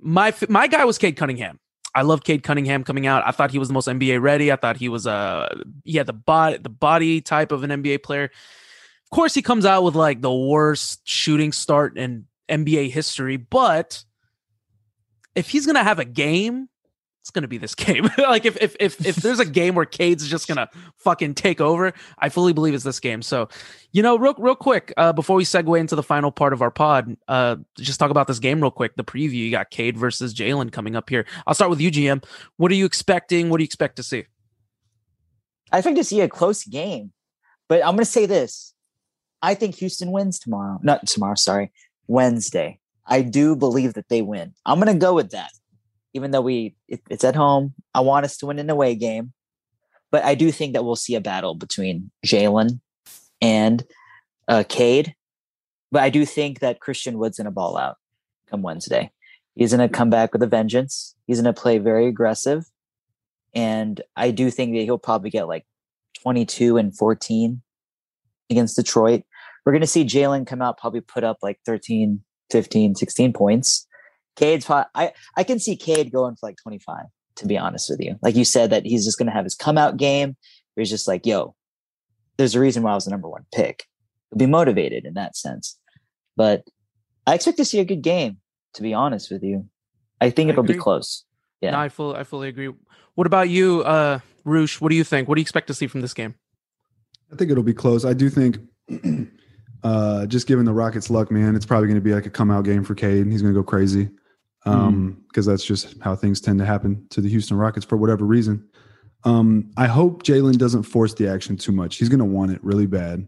my my guy was Cade Cunningham, I love Cade Cunningham coming out. I thought he was the most NBA ready. I thought he was uh he had the body the body type of an NBA player. Of course, he comes out with like the worst shooting start in NBA history, but if he's gonna have a game, it's gonna be this game. like if if if if there's a game where Cade's just gonna fucking take over, I fully believe it's this game. So, you know, real real quick, uh, before we segue into the final part of our pod, uh, just talk about this game real quick. The preview you got Cade versus Jalen coming up here. I'll start with you, GM. What are you expecting? What do you expect to see? I expect to see a close game, but I'm going to say this: I think Houston wins tomorrow. Not tomorrow, sorry, Wednesday. I do believe that they win. I'm going to go with that, even though we it, it's at home. I want us to win an away game, but I do think that we'll see a battle between Jalen and uh, Cade. But I do think that Christian Wood's to ball out come Wednesday. He's to come back with a vengeance. He's to play very aggressive. And I do think that he'll probably get like 22 and 14 against Detroit. We're going to see Jalen come out, probably put up like 13, 15, 16 points. Cade's, pro- I, I can see Cade going for like 25, to be honest with you. Like you said, that he's just going to have his come out game. Where he's just like, yo, there's a reason why I was the number one pick. He'll be motivated in that sense. But I expect to see a good game, to be honest with you. I think I it'll agree. be close. Yeah. No, I fully I fully agree. What about you, uh, Roosh? What do you think? What do you expect to see from this game? I think it'll be close. I do think, uh, just given the Rockets' luck, man, it's probably going to be like a come out game for Cade. And he's going to go crazy um, because that's just how things tend to happen to the Houston Rockets for whatever reason. Um, I hope Jalen doesn't force the action too much. He's going to want it really bad.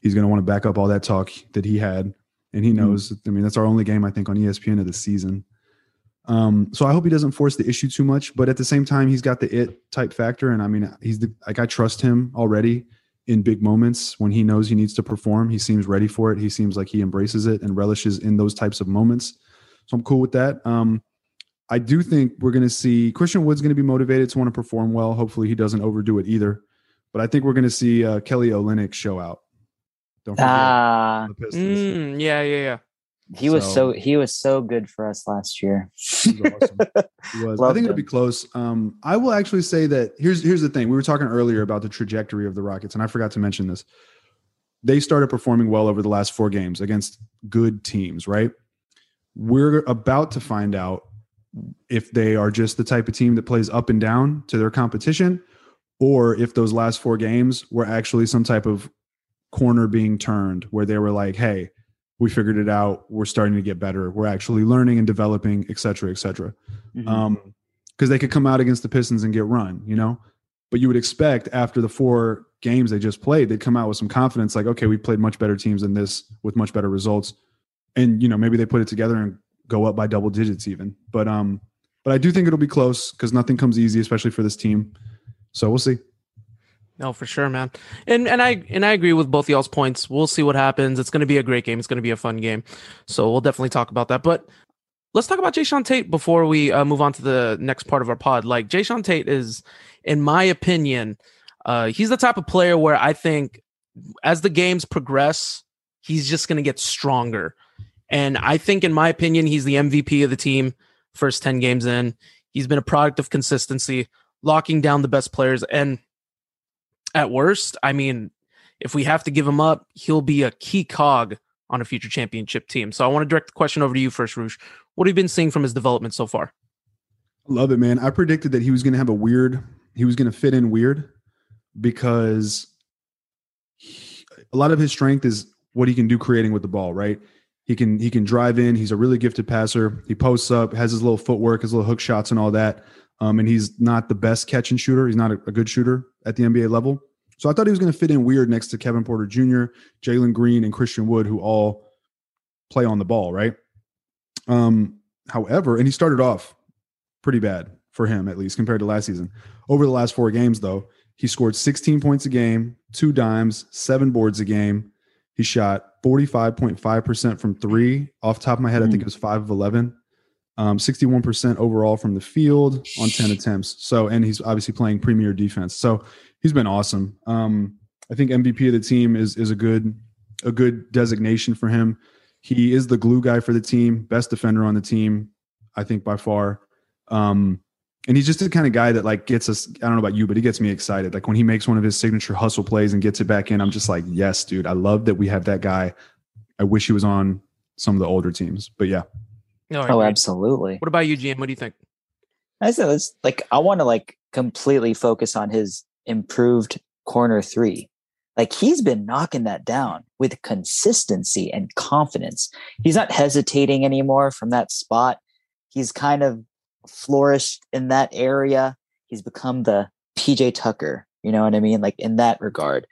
He's going to want to back up all that talk that he had, and he knows. I mean, that's our only game I think on ESPN of the season. Um, so I hope he doesn't force the issue too much, but at the same time, he's got the it type factor, and I mean, he's the like I trust him already in big moments when he knows he needs to perform. He seems ready for it. He seems like he embraces it and relishes in those types of moments. So I'm cool with that. Um, I do think we're going to see Christian Wood's going to be motivated to want to perform well. Hopefully, he doesn't overdo it either. But I think we're going to see uh, Kelly Olynyk show out. Don't forget ah, mm, yeah, yeah, yeah. He was so, so, he was so good for us last year. He was. Awesome. he was. I think it'll be close. Um, I will actually say that here's here's the thing. We were talking earlier about the trajectory of the Rockets, and I forgot to mention this. They started performing well over the last four games against good teams, right? We're about to find out if they are just the type of team that plays up and down to their competition, or if those last four games were actually some type of corner being turned where they were like, hey, we figured it out. We're starting to get better. We're actually learning and developing, et cetera, et cetera. Mm-hmm. Um, because they could come out against the Pistons and get run, you know. But you would expect after the four games they just played, they'd come out with some confidence, like, okay, we played much better teams than this with much better results, and you know maybe they put it together and go up by double digits even. But um, but I do think it'll be close because nothing comes easy, especially for this team. So we'll see. No, for sure, man. And and I and I agree with both y'all's points. We'll see what happens. It's going to be a great game. It's going to be a fun game. So we'll definitely talk about that. But let's talk about Jae'Sean Tate before we uh, move on to the next part of our pod. Like Jae'Sean Tate is, in my opinion, uh, he's the type of player where I think as the games progress, he's just going to get stronger. And I think, in my opinion, he's the MVP of the team. First ten games in, he's been a product of consistency, locking down the best players and at worst, I mean, if we have to give him up, he'll be a key cog on a future championship team. So I want to direct the question over to you first, Roosh. What have you been seeing from his development so far? Love it, man. I predicted that he was going to have a weird, he was going to fit in weird because he, a lot of his strength is what he can do creating with the ball, right? He can he can drive in. He's a really gifted passer. He posts up, has his little footwork, his little hook shots, and all that. Um, and he's not the best catch and shooter. He's not a, a good shooter at the NBA level. So I thought he was going to fit in weird next to Kevin Porter Jr., Jalen Green, and Christian Wood, who all play on the ball, right? Um, however, and he started off pretty bad for him, at least compared to last season. Over the last four games, though, he scored 16 points a game, two dimes, seven boards a game. He shot 45.5% from three. Off top of my head, I think hmm. it was five of 11 um, 61% overall from the field on 10 attempts. So, and he's obviously playing premier defense. So he's been awesome. Um, I think MVP of the team is, is a good, a good designation for him. He is the glue guy for the team, best defender on the team, I think by far. Um, and he's just the kind of guy that like gets us. I don't know about you, but he gets me excited. Like when he makes one of his signature hustle plays and gets it back in, I'm just like, yes, dude. I love that we have that guy. I wish he was on some of the older teams, but yeah, no, oh, absolutely. What about you, GM? What do you think? I said it's like I want to like completely focus on his improved corner three. Like he's been knocking that down with consistency and confidence. He's not hesitating anymore from that spot. He's kind of flourished in that area. He's become the PJ Tucker, you know what I mean? Like in that regard,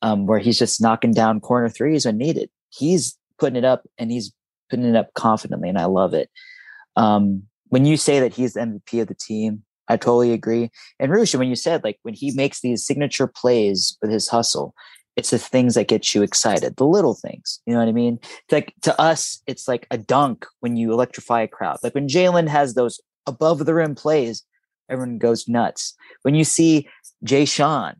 um, where he's just knocking down corner threes when needed. He's putting it up and he's putting it up confidently, and I love it. Um, when you say that he's the MVP of the team, I totally agree. And Rusha, when you said like when he makes these signature plays with his hustle, it's the things that get you excited, the little things. You know what I mean? It's like to us, it's like a dunk when you electrify a crowd. Like when Jalen has those above the rim plays, everyone goes nuts. When you see Jae'Sean,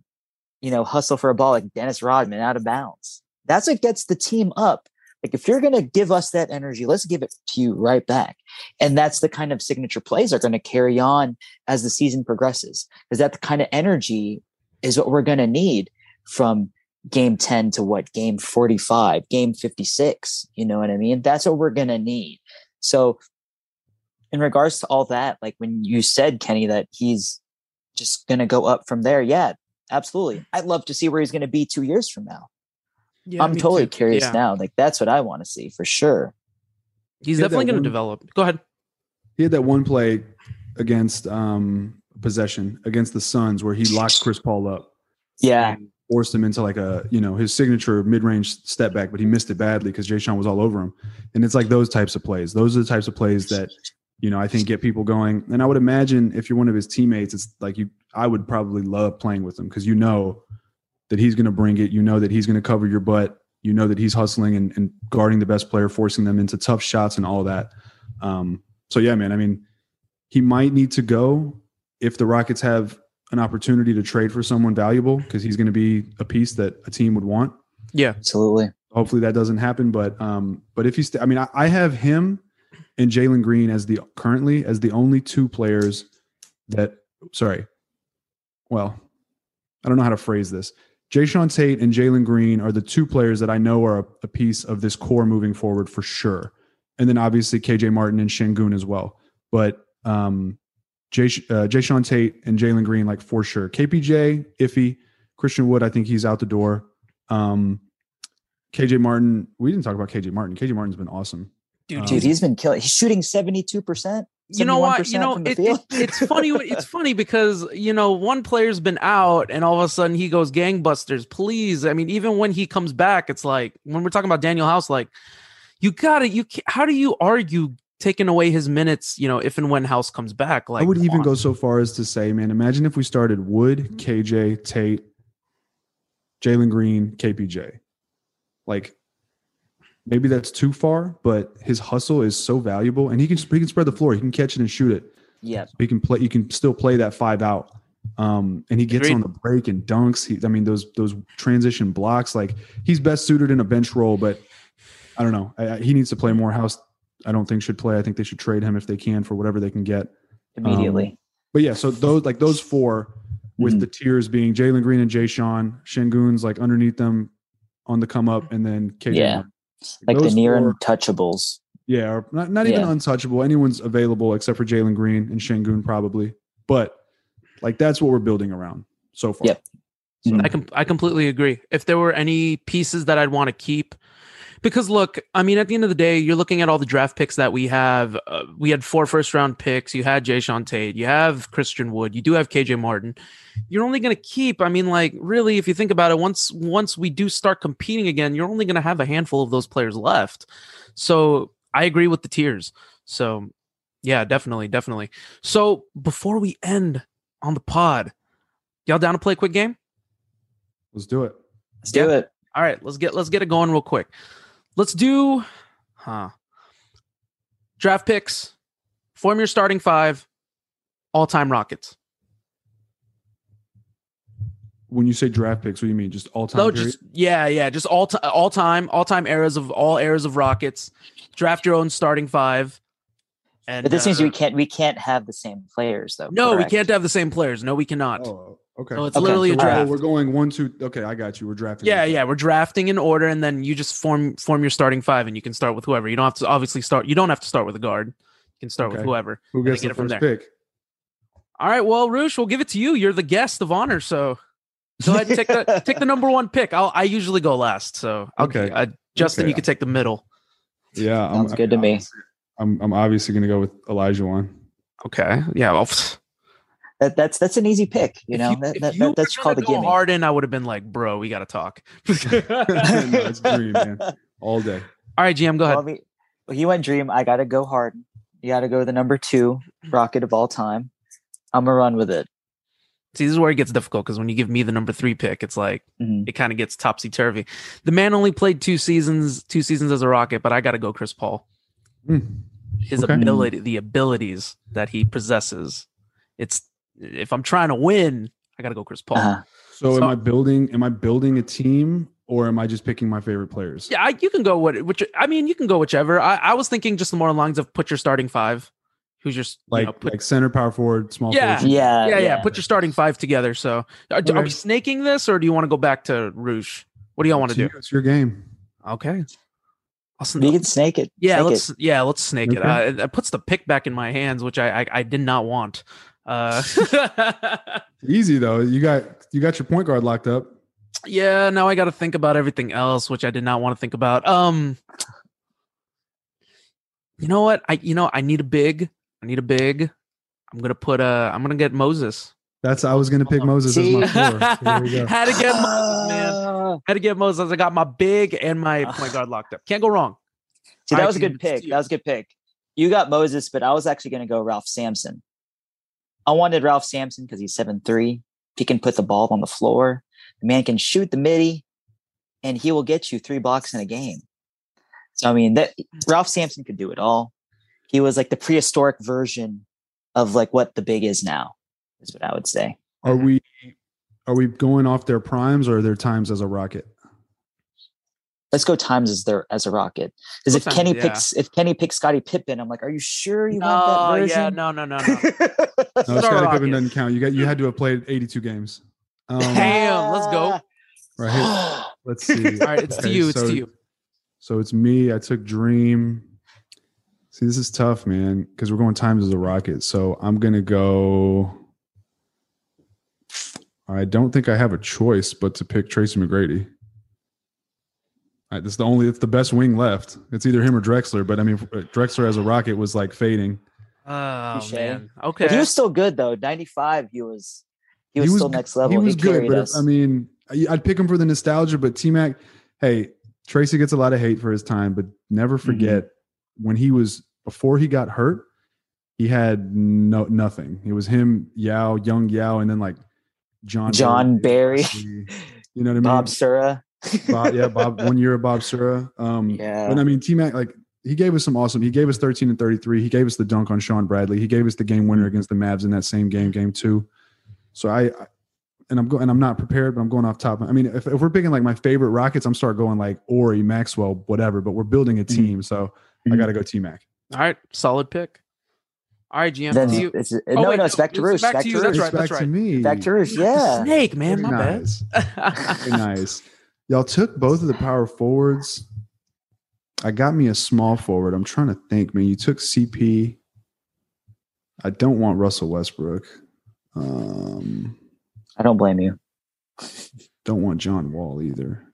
you know, hustle for a ball like Dennis Rodman out of bounds, that's what gets the team up. Like if you're going to give us that energy, let's give it to you right back. And that's the kind of signature plays are going to carry on as the season progresses. Because that kind of energy is what we're going to need from game 10 to what game 45, game 56. You know what I mean? That's what we're going to need. So in regards to all that, like when you said, Kenny, that he's just going to go up from there. Yeah, absolutely. I'd love to see where he's going to be two years from now. Yeah, I'm totally too. curious yeah. now. Like that's what I want to see for sure. He's he definitely going to develop. Go ahead. He had that one play against um possession against the Suns where he locked Chris Paul up. Yeah. Forced him into like a, you know, his signature mid-range step back, but he missed it badly because Jae'Sean was all over him. And it's like those types of plays. Those are the types of plays that, you know, I think get people going. And I would imagine if you're one of his teammates, it's like you I would probably love playing with him because you know that he's going to bring it. You know that he's going to cover your butt. You know that he's hustling and, and, guarding the best player, forcing them into tough shots and all that. Um, so yeah, man. I mean, he might need to go if the Rockets have an opportunity to trade for someone valuable because he's going to be a piece that a team would want. Yeah, Absolutely. Hopefully that doesn't happen, but um, but if he's, st- I mean, I, I have him and Jalen Green as the currently as the only two players that. Sorry, well, I don't know how to phrase this. Jae'Sean Tate and Jalen Green are the two players that I know are a, a piece of this core moving forward for sure. And then obviously KJ Martin and Sengun as well. But um, Jay, uh, Jae'Sean Tate and Jalen Green, like for sure. KPJ, iffy. Christian Wood, I think he's out the door. Um, KJ Martin, we didn't talk about KJ Martin. KJ Martin's been awesome. Dude. Um, Dude, he's been killing. He's shooting 72%. you know what? You know, it, it- it's funny. It's funny because you know one player's been out, and all of a sudden he goes gangbusters. Please, I mean, even when he comes back, it's like when we're talking about Danuel House, like you gotta, you. How do you argue taking away his minutes? You know, if and when House comes back, like I would even on. go so far as to say, man, imagine if we started Wood, KJ, Tate, Jalen Green, KPJ. Like maybe that's too far, but his hustle is so valuable, and he can he can spread the floor. He can catch it and shoot it. yeah. He can play. You can still play that five out. Um, and he gets Agreed. on the break and dunks. He, I mean, those those transition blocks. Like he's best suited in a bench role, but I don't know. I, I, he needs to play more. House, I don't think should play. I think they should trade him if they can for whatever they can get. Immediately. But yeah, so those like those four with Mhm. the tiers being Jalen Green and Jay Sean, Sengun's like underneath them on the come up, and then KJ. Yeah. Martin. like the near four- untouchables. Yeah, or not, not even Yeah. untouchable. Anyone's available except for Jalen Green and Sengun probably. But like that's what we're building around so far. Yep. So, I com- I completely agree. If there were any pieces that I'd want to keep, because look, I mean, at the end of the day, you're looking at all the draft picks that we have. Uh, we had four first round picks. You had Jae'Sean Tate. You have Christian Wood. You do have KJ Martin. You're only going to keep. I mean, like really, if you think about it, once once we do start competing again, you're only going to have a handful of those players left. So I agree with the tiers. So yeah, definitely, definitely. So before we end on the pod, y'all down to play a quick game? let's do it. Let's do Yeah. it. All right, let's get let's get it going real quick. Let's do huh. Draft picks. Form your starting five. All-time Rockets. When you say draft picks, what do you mean? Just all time? No, just yeah, yeah, just all ti all time, all time eras of all eras of Rockets. Draft your own starting five. And But this means uh, we can't we can't have the same players though. No, we can't have the same players. No, we cannot. Oh, okay. So it's Okay, literally a so we're- Oh, draft. we're going one, two. Okay, I got you. We're drafting. Yeah, yeah, we're drafting in order, and then you just form form your starting five, and you can start with whoever. You don't have to obviously start. You don't have to start with a guard. You can start with whoever. Who and then gets get the it from first there. pick? All right, well, Roosh, we'll give it to you. You're the guest of honor, so go ahead and take the take the number one pick. I'll I usually go last, so I'll- Okay. uh, Justin, Okay. you can take the middle. Yeah, I'm- Sounds good to me. I'm I'm obviously going to go with Olajuwon. Okay, yeah. Well, That, that's that's an easy pick. You if know you- that, if that, you that's called a gonna go gimme. Harden, I would have been like, bro, we got to talk. no, dream, man. All day. All right, GM, go ahead. Well, we, he went Dream. I got to go Harden. You got to go the number two Rocket of all time. I'm gonna run with it. See, this is where it gets difficult because when you give me the number three pick, it's like Mhm. it kind of gets topsy turvy. The man only played two seasons, two seasons as a Rocket, but I got to go Chris Paul. Hmm. His Okay. ability, the abilities that he possesses. It's if I'm trying to win, I got to go Chris Paul. Uh-huh. So, So- am I building? Am I building a team, or am I just picking my favorite players? Yeah, I, you can go what which I mean, you can go whichever. I, I was thinking just the more along lines of put your starting five. Who's your like you know, put, like center, power forward, small Yeah. forward. Yeah, yeah, yeah, put your starting five together. So, are, are we snaking this, or do you want to go back to Rouge? What do y'all want to do? you- It's your game. Okay, I'll sn- We can snake it. yeah, Snake let's yeah, let's snake it. Okay. Uh, it. It puts the pick back in my hands, which I I, I did not want. Uh, Easy though. You got you got your point guard locked up. yeah, now I got to think about everything else, which I did not want to think about. Um, you know what? I you know I need a big. I need a big. I'm gonna put a. I'm gonna get Moses. That's I was gonna pick Moses as my See? four. So there you go. Had to get Moses, man. Had to get Moses. I got my big and my point guard locked up. Can't go wrong. See, that right, was a good pick. That was a good pick. You got Moses, but I was actually going to go Ralph Sampson. I wanted Ralph Sampson because he's seven three. He can put the ball on the floor. The man can shoot the midi, and he will get you three blocks in a game. So I mean, that Ralph Sampson could do it all. he was like the prehistoric version of like what the big is now. Is what I would say. Are mm-hmm. we are we going off their primes or their times as a rocket? Let's go times as their as a rocket. Because if Kenny yeah. picks if Kenny picks Scottie Pippen, I'm like, are you sure you want No, that yeah, no, no, no, no. No, It's not Scottie. Pippen doesn't count. You got you had to have played 82 games. Um, Damn, let's go. right here. Let's see. All right, it's to you. It's so- to you. So it's me. I took Dream. See, this is tough, man, because we're going times as a rocket. So I'm gonna go. I don't think I have a choice but to pick Tracy McGrady. I, this is the only. It's the best wing left. It's either him or Drexler. But I mean, Drexler as a rocket was like fading. Oh Touche. man. But Okay. he was still good though. 95, he was he was, still next level. He was good, but if- us. I mean, I- I'd pick him for the nostalgia. But T Mac, hey, Tracy gets a lot of hate for his time, but never Mm-hmm. forget when he was before he got hurt, he had no nothing. It was him, Yao, young Yao, and then like John Jon Barry. You know what I mean? Bob Sura. Bob, yeah, Bob. One year of Bob Sura. Um, Yeah. But I mean, T Mac, like he gave us some awesome. He gave us 13 and 33. He gave us the dunk on Shawn Bradley. He gave us the game winner against the Mavs in that same game, game two. So I, I and I'm going, and I'm not prepared, but I'm going off top. I mean, if, if we're picking like my favorite Rockets, I'm start going like Horry, Maxwell, whatever. But we're building a team, so I Mhm. got to go T Mac. All right, solid pick. All right, GM. Then to you. it's, Oh, no, wait, no, it's back to Roosh. Back, Back to to you. That's right. That's back to right. me. Back to Roosh. Yeah. Snake, man. Very My nice. bad. Very nice. Y'all took both of the power forwards. I got me a small forward. I'm trying to think, man. You took CP. I don't want Russell Westbrook. Um, I don't blame you. don't want John Wall either.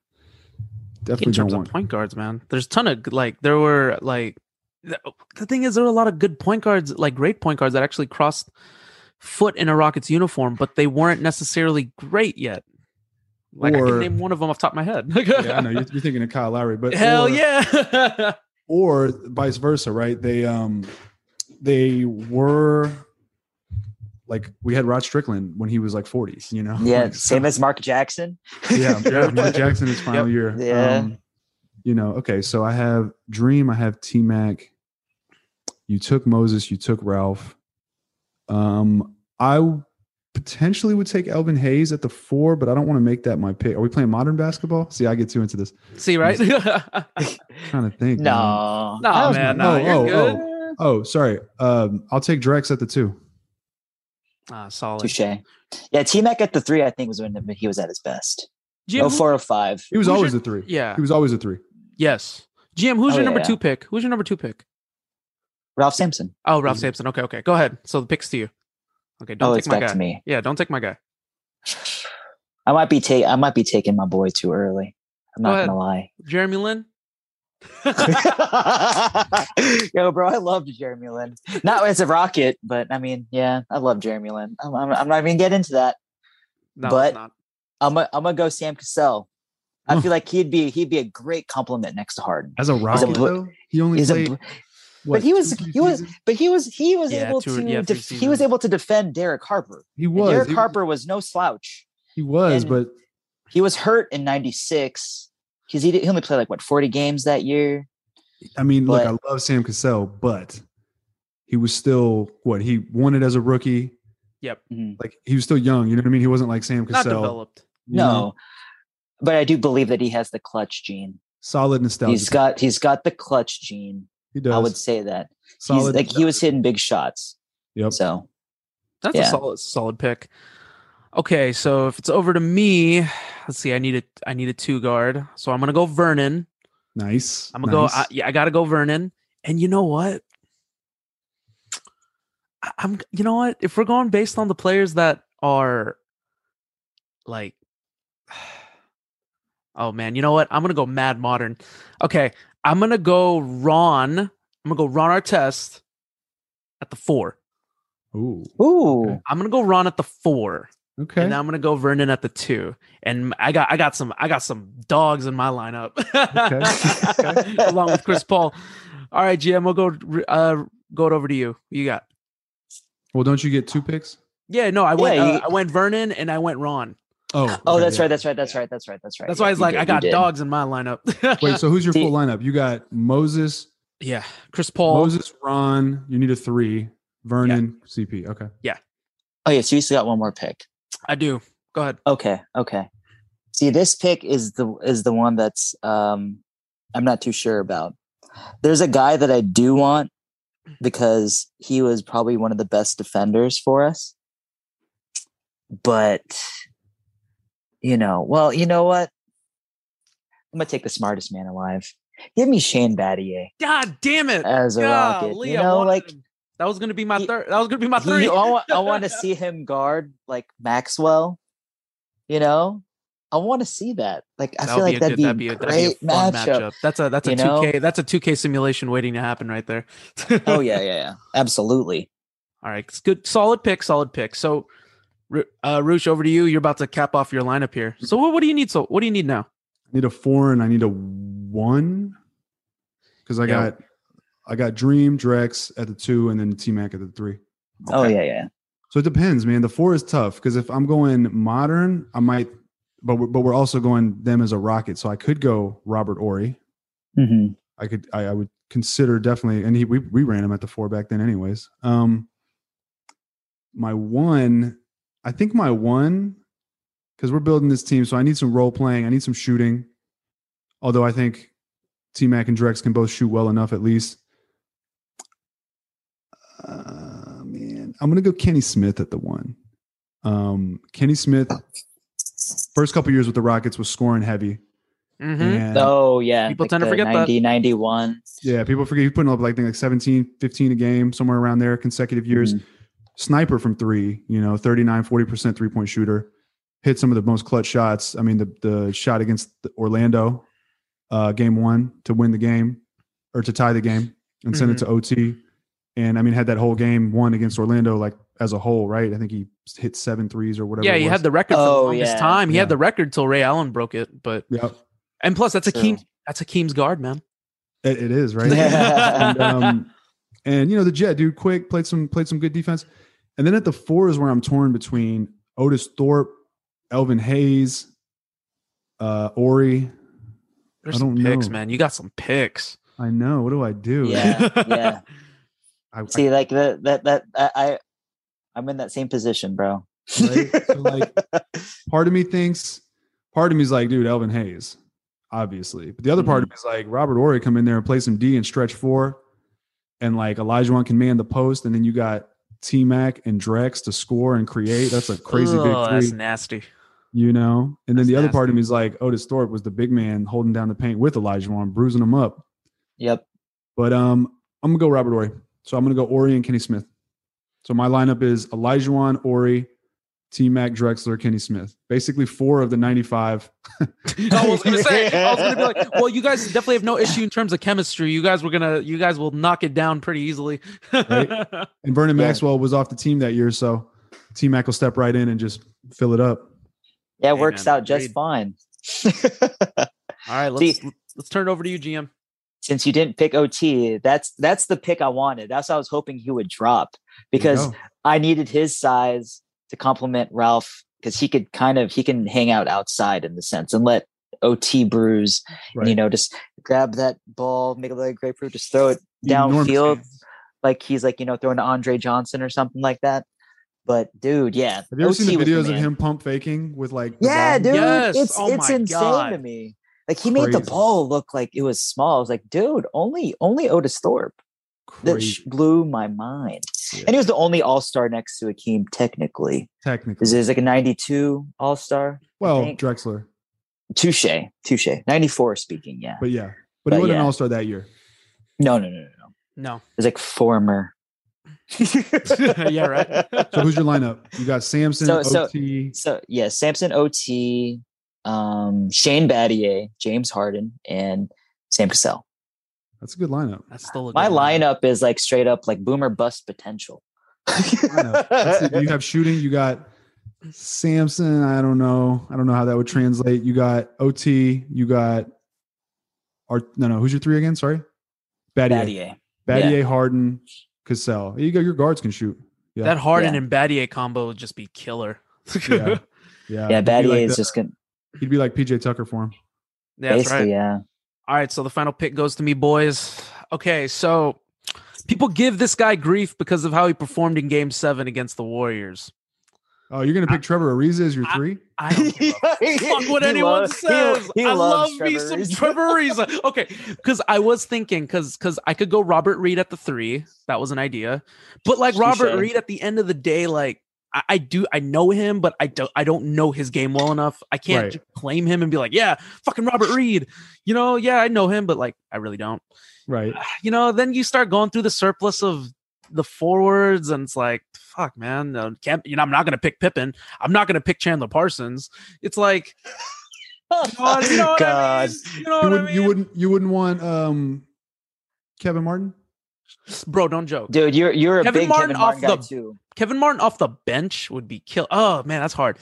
in Definitely don't terms of want. point guards, man. There's a ton of like there were like the, the thing is there were a lot of good point guards, like great point guards that actually crossed foot in a Rockets uniform, but they weren't necessarily great yet. Like I can name one of them off the top of my head. Yeah, I know you're, you're thinking of Kyle Lowry, but Hell or, yeah. or vice versa, right? They um they were like we had Rod Strickland when he was like 40s, you know. Yeah, Like, same as Mark Jackson. yeah, yeah, Mark Jackson is final year. Yeah. Um, you know, okay, so I have Dream, I have T Mac. You took Moses, you took Ralph. Um, I potentially would take Elvin Hayes at the four, but I don't want to make that my pick. Are we playing modern basketball? See, I get too into this. See, right? trying to think. man. No, No, man, my- no, Oh, you're oh, good. oh. Oh, sorry. Um, I'll take Drex at the two. ah, solid. Touche. Yeah, T Mac at the three, I think was when he was at his best. GM, No four or five. He was always your- a three. Yeah. He was always a three. Yes. GM, who's Oh, your yeah, number yeah. two pick? Who's your number two pick? Ralph Sampson. Oh, Ralph Sampson. Okay, okay. Go ahead. So the pick's to you. Okay, don't oh, take it's my guy. me. Yeah, don't take my guy. I might be ta- I might be taking my boy too early. I'm Go not ahead. gonna lie. Jeremy Lin. Yo, bro, I loved Jeremy Lin. Not as a rocket, but I mean, yeah, I love Jeremy Lin. I'm, I'm, I'm not even get into that. No, But- it's not. I'm a, I'm gonna go Sam Cassell. I feel like he'd be he'd be a great compliment next to Harden. As a rocket, bl- though, he only He's a, played. bl- what, but he was he was but he was he was Yeah, able two- to yeah, def- he was able to defend Derek Harper. He And was. Derek he, Harper was no slouch. he was, and- but He was hurt in '96 because he, did- he only played like what 40 games that year. I mean, look, I love Sam Cassell, but he was still what he wanted as a rookie. Yep. Mhm. Like he was still young. You know what I mean? He wasn't like Sam Cassell. Not developed. you know, No, but I do believe that he has the clutch gene. solid nostalgia. He's got he's got the clutch gene. He does. I would say that he's solid. like he was hitting big shots. Yep. So That's Yeah. a solid solid pick. Okay, so if it's over to me, let's see. I need a I need a two guard, so I'm gonna go Vernon. nice. I'm gonna nice. go. I, yeah, I gotta go Vernon. And you know what? I, I'm. You know what? If we're going based on the players that are, like, oh man, you know what? I'm gonna go Mad Modern. Okay, I'm gonna go Ron. I'm gonna go Ron Artest at the four. Ooh. ooh, Okay. I'm gonna go Ron at the four. Okay. And I'm gonna go Vernon at the two. And I got I got some I got some dogs in my lineup. okay Along with Chris Paul. All right, GM, we'll go uh go it over to you. You got well, don't you get two picks? yeah, no, I went Yeah, uh, I went Vernon and I went Ron. Oh. oh, okay, that's yeah. right, that's right, that's right, that's right, that's right. That's Yeah, why it's like did, I got dogs in my lineup. Wait, so who's your full lineup? You got Moses, Yeah, Chris Paul. Moses, Ron. You need a three. Vernon, CP. Okay. Yeah. Oh yeah, so you still got one more pick. I do. Go ahead. Okay, okay. See, this pick is the is the one that's um I'm not too sure about. There's a guy that I do want because he was probably one of the best defenders for us. But you know, well, you know what? I'm gonna take the smartest man alive. Give me Shane Battier God damn it! as a rocket. You know, like him. that was gonna be my third. That was gonna be my he- three. Oh, I want, I want to see him guard like Maxwell. You know, I want to see that. Like, I That feel like that'd be, that'd be a a, that'd be a great fun matchup. That's a that's a two? K that's a two K simulation waiting to happen right there. Oh yeah, yeah, yeah, absolutely. All right, it's good. Solid pick. Solid pick. So, uh, Roosh, over to you. You're about to cap off your lineup here. So, what, what do you need? So, what do you need now? I need a four and I need a one because I Yeah. got I got Dream Drex at the two and then T Mac at the three. Oh yeah, yeah. So it depends, man. The four is tough because if I'm going modern, I might, but we're, but we're also going them as a rocket. So I could go Robert Horry. hmm I could I, I would consider definitely, and he we we ran him at the four back then, anyways. Um, my one, I think my one, because we're building this team, so I need some role playing. I need some shooting. Although I think T Mac and Drex can both shoot well enough, at least. Uh, man, I'm gonna go Kenny Smith at the one. Um, Kenny Smith, first couple years with the Rockets was scoring heavy. Mm-hmm. Oh yeah. People tend to forget that. 90, 91. yeah, people forget he's putting up like, I like 17, 15 a game, somewhere around there, consecutive years. Mhm. Sniper from three, you know, 39, 40% three point shooter. Hit some of the most clutch shots. I mean, the the shot against Orlando, uh, game one to win the game or to tie the game and send it to OT. And I mean, had that whole game one against Orlando, like as a whole, right? I think he hit seven threes or whatever. Yeah, it he had the record for the Oh, longest yeah. time. He Yeah. had the record till Ray Allen broke it. But Yep. and plus, that's True. Akeem. That's Akeem's guard, man. It, it is right. and, um, and you know the Jet dude, quick played some played some good defense, and then at the four is where I'm torn between Otis Thorpe, Elvin Hayes, uh, Horry. There's I don't picks, know. man. You got some picks. I know. What do I do? Yeah, yeah. I, I- See, like that, that, that, I, I, I'm in that same position, bro. Right? So, like, part of me thinks, part of me is like, dude, Elvin Hayes, obviously, but the other part of me is like Robert Horry come in there and play some D and stretch four, and like Olajuwon can man the post, and then you got T Mac and Drex to score and create. That's a crazy Ugh, big That's nasty. you know. And then That's the other part of nasty. me is like Otis Thorpe was the big man holding down the paint with Olajuwon, bruising him up. Yep. But um, I'm gonna go Robert Horry. So I'm gonna go Horry and Kenny Smith. So my lineup is Elijah Wan, Horry, T Mac, Drexler, Kenny Smith. Basically four of the 95. I was gonna say, I was gonna be like, well, you guys definitely have no issue in terms of chemistry. You guys were gonna, you guys will knock it down pretty easily. Right. And Vernon Yeah. Maxwell was off the team that year, so T Mac will step right in and just fill it up. Yeah, it Hey, works man, out just agreed. fine. All right, let's let's turn it over to you, GM. Since you didn't pick OT, that's that's the pick I wanted. That's what I was hoping he would drop because. I needed his size to complement Ralph because he could kind of he can hang out outside in the sense and let OT bruise and, you know just grab that ball, make it like a grapefruit, just throw it Enormous downfield like he's like you know throwing to Andre Johnson or something like that. But dude, yeah, Have you ever OT seen the was videos of him pump faking with like Yeah, ball? dude, Yes. it's Oh it's insane God. to me. Like he made the ball look like it was small. I was like, dude, only only Otis Thorpe. That sh- blew my mind. Yeah. And he was the only All Star next to Akeem, technically. Technically. Is it like a '92 All Star? well. Drexler. Touche, touche. '94 speaking, yeah. But yeah. But, But he wasn't yeah. an all-star that year. No, no, no, no, no. No, It was like former. yeah, right. So who's your lineup? You got Sampson, So- so- OT. So yeah, Sampson OT, um, Shane Battier, James Harden, and Sam Cassell. That's a good lineup. That's still a My good one. lineup is like straight up like boomer bust potential. lineup. That's it. You have shooting. You got Sampson. I don't know. I don't know how that would translate. You got OT. You got Art. No, no. Who's your three again? Sorry, Battier. Battier. Battier, Harden, Cassell. You got your guards can shoot. Yeah. That Harden Yeah. and Battier combo would just be killer. Yeah. Yeah, Yeah, He'd be Battier like is the- just gonna He'd be like PJ Tucker for him. Yeah, that's basically, right. yeah. All right, so the final pick goes to me, boys. okay, so people give this guy grief because of how he performed in Game Seven against the Warriors. Oh, you're gonna pick Trevor Ariza as your I- three? I don't fuck what anyone loves- says. he I loves love me Trevor some Trevor Ariza. Okay, because I was thinking, because because I could go Robert Reid at the three. That was an idea, but like Robert Reid at the end of the day, like. I, I do. I know him, but I don't. I don't know his game well enough. I can't Right. claim him and be like, "Yeah, fucking Robert Reid." You know, yeah, I know him, but like, I really don't. Right. you know, then you start going through the surplus of the forwards, and it's like, fuck, man, no, can't. You know, I'm not gonna pick Pippen. I'm not gonna pick Chandler Parsons. It's like, what, you know what I God. mean? You know You wouldn't you mean? wouldn't you wouldn't want um Kevin Martin? Bro, don't joke. Dude, you're you're a Kevin big Martin Kevin Martin off guy the- too. Kevin Martin off the bench would be kill. Oh man, that's hard.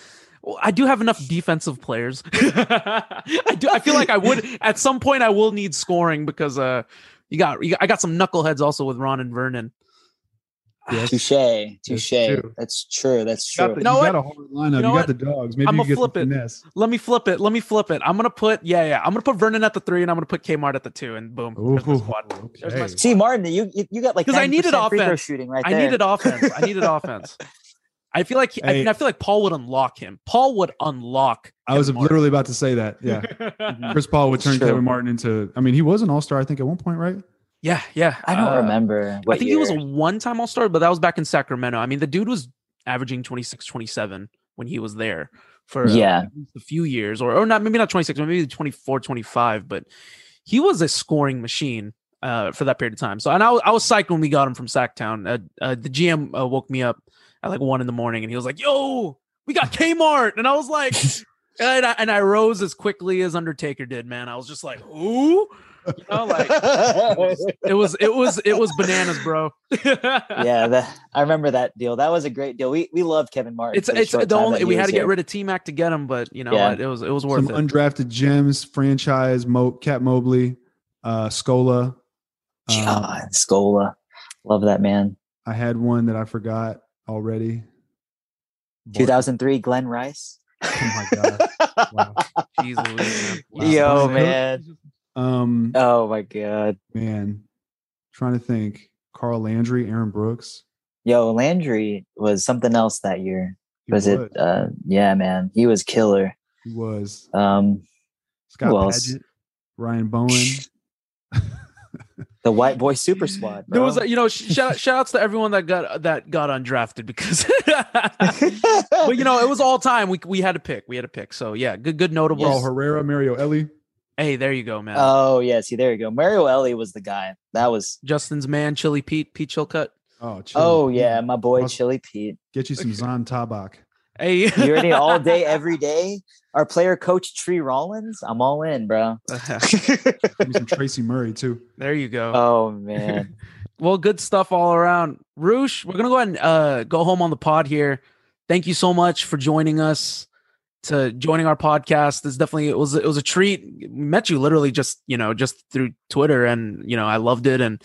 I do have enough defensive players. I do. I feel like I would at some point. I will need scoring because uh, you got, you got I got some knuckleheads also with Ron and Vernon. Yes. Touche, touche. true. That's true. That's You got, true. the, You know you got a hard lineup. You You, got what? the dogs. Maybe I'ma you get flip the it. finesse. Let me flip it. Let me flip it. I'm gonna put yeah, yeah. I'm gonna put Vernon at the three, and I'm gonna put Kmart at the two, and boom, there's my Ooh, squad. There's my okay. squad. See, Martin, you you, you got like 'Cause I needed 90% offense. shooting right I there. needed offense. I needed offense. I feel like I, mean, I feel like Paul would unlock him. Paul would unlock. I was Kevin literally about to say that. Yeah. Chris Paul would turn True. Kevin Martin into I mean, he was an all-star, I think, at one point, right? Yeah, yeah. I don't Uh, remember. I think he was a one-time All-Star, but that was back in Sacramento. I mean, the dude was averaging 26, 27 when he was there for uh, Yeah. least a few years, or or not maybe not 26, maybe 24, 25, but he was a scoring machine uh, for that period of time. So, and I, was- I was psyched when we got him from Sacktown. Uh, uh, the GM uh, woke me up at like one in the morning, and he was like, "Yo, we got Kmart," and I was like. And I, and I rose as quickly as Undertaker did, man. I was just like, "Who?" You know, like it was, it was, it was bananas, bro. yeah, that, I remember that deal. That was a great deal. We we loved Kevin Martin. It's the it's the only we had to get here. rid of T Mac to get him, but you know Yeah. It was it was worth Some it. undrafted gems, franchise, Mo, Cat Mobley, uh, Scola. Um, God, Scola, love that man. I had one that I forgot already. 2003, Glen Rice. Oh my god. Wow. Jeez Wow. Yo, Wow. man. Um Oh my god. man. Trying to think. Carl Landry, Aaron Brooks. Yo, Landry was something else that year. He Was it? Uh, yeah, man, he was killer. He was. Um, Scott Who else? Ryan Bowen. the White Boy Super Squad. There was, a, you know, shout shout outs to everyone that got that got undrafted because, but you know, it was all time. We we had to pick. We had to pick. So yeah, good good notables. Carl Herrera, Mario Elie. Hey, there you go, man. oh yeah, see there you go. Mario Elie was the guy. That was. Justin's man, Chili Pete, Pete Chilcutt. Oh, chill. Oh yeah, my boy Awesome. Chili Pete. Get you some Zan Tabak. Hey, You already all day, every day. Our player coach Tree Rollins. I'm all in, bro. Give me some Tracy Murray too. there you go. oh man. Well, good stuff all around. Roosh, we're gonna go ahead and uh, go home on the pod here. Thank you so much for joining us to joining our podcast. This definitely it was it was a treat. Met you literally just you know just through Twitter, and you know I loved it, and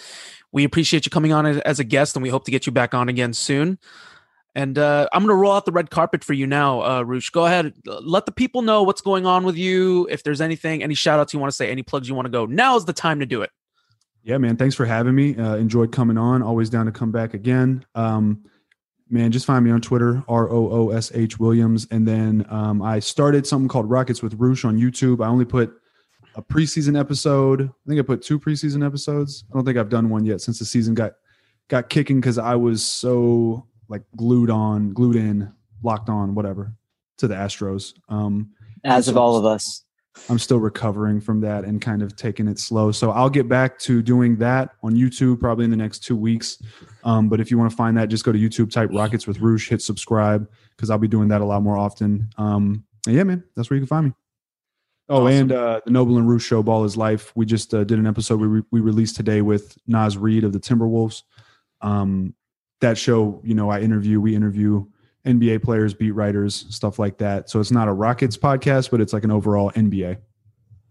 we appreciate you coming on as- as a guest, and we hope to get you back on again soon. And uh, I'm gonna roll out the red carpet for you now, uh, Roosh. Go ahead, let the people know what's going on with you. If there's anything, any shout outs you want to say, any plugs you want to go, now is the time to do it. Yeah, man. Thanks for having me. Uh, enjoyed coming on. Always down to come back again. Um, man, just find me on Twitter, R O O S H Williams. And then um, I started something called Rockets with Roosh on YouTube. I only put a preseason episode. I think I put two preseason episodes. I don't think I've done one yet since the season got got kicking because I was so like glued on, glued in, locked on, whatever, to the Astros. Um, As of all of us. I'm still recovering from that and kind of taking it slow. So I'll get back to doing that on YouTube probably in the next two weeks. Um, but if you want to find that, just go to YouTube, type Rockets with Roosh, hit subscribe because I'll be doing that a lot more often. Um, yeah, man, that's where you can find me. Oh, Awesome. and uh, the Noble and Roosh show, Ball is Life. We just uh, did an episode we, re- we released today with Naz Reid of the Timberwolves. Um, that show, you know, I interview, we interview NBA players, beat writers, stuff like that. So it's not a Rockets podcast, but it's like an overall NBA.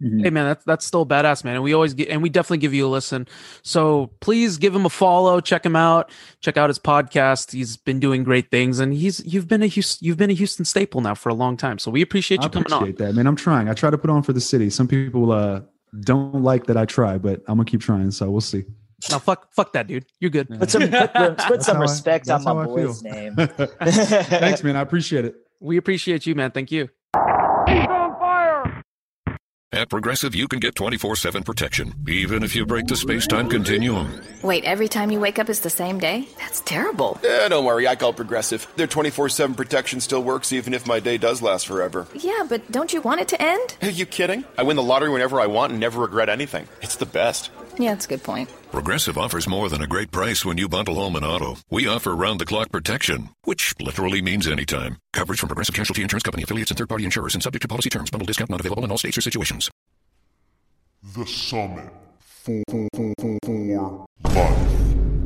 Hey man, that's that's still badass, man. And we always get and we definitely give you a listen. So please give him a follow, check him out, check out his podcast. He's been doing great things, and he's you've been a Houston, you've been a Houston staple now for a long time. So we appreciate I you coming on. I appreciate on. that, man. I'm trying. I try to put on for the city. Some people uh, don't like that I try, but I'm gonna keep trying. So we'll see. No, fuck, fuck that, dude. You're good. Put some put, put some how I- respect on my how I feel. boy's name. Thanks, man. I appreciate it. We appreciate you, man. Thank you. At Progressive, you can get 24 7 protection, even if you break the space time continuum. Wait, every time you wake up is the same day? That's terrible. Eh, don't worry, I call Progressive. Their 24 7 protection still works even if my day does last forever. Yeah, but don't you want it to end? Are you kidding? I win the lottery whenever I want and never regret anything. It's the best. Yeah, that's a good point. Progressive offers more than a great price when you bundle home and auto. We offer round the clock protection, which literally means anytime. Coverage from Progressive Casualty Insurance Company affiliates and third party insurers and subject to policy terms. Bundle discount not available in all states or situations. The Summit. For, for, for, for, life.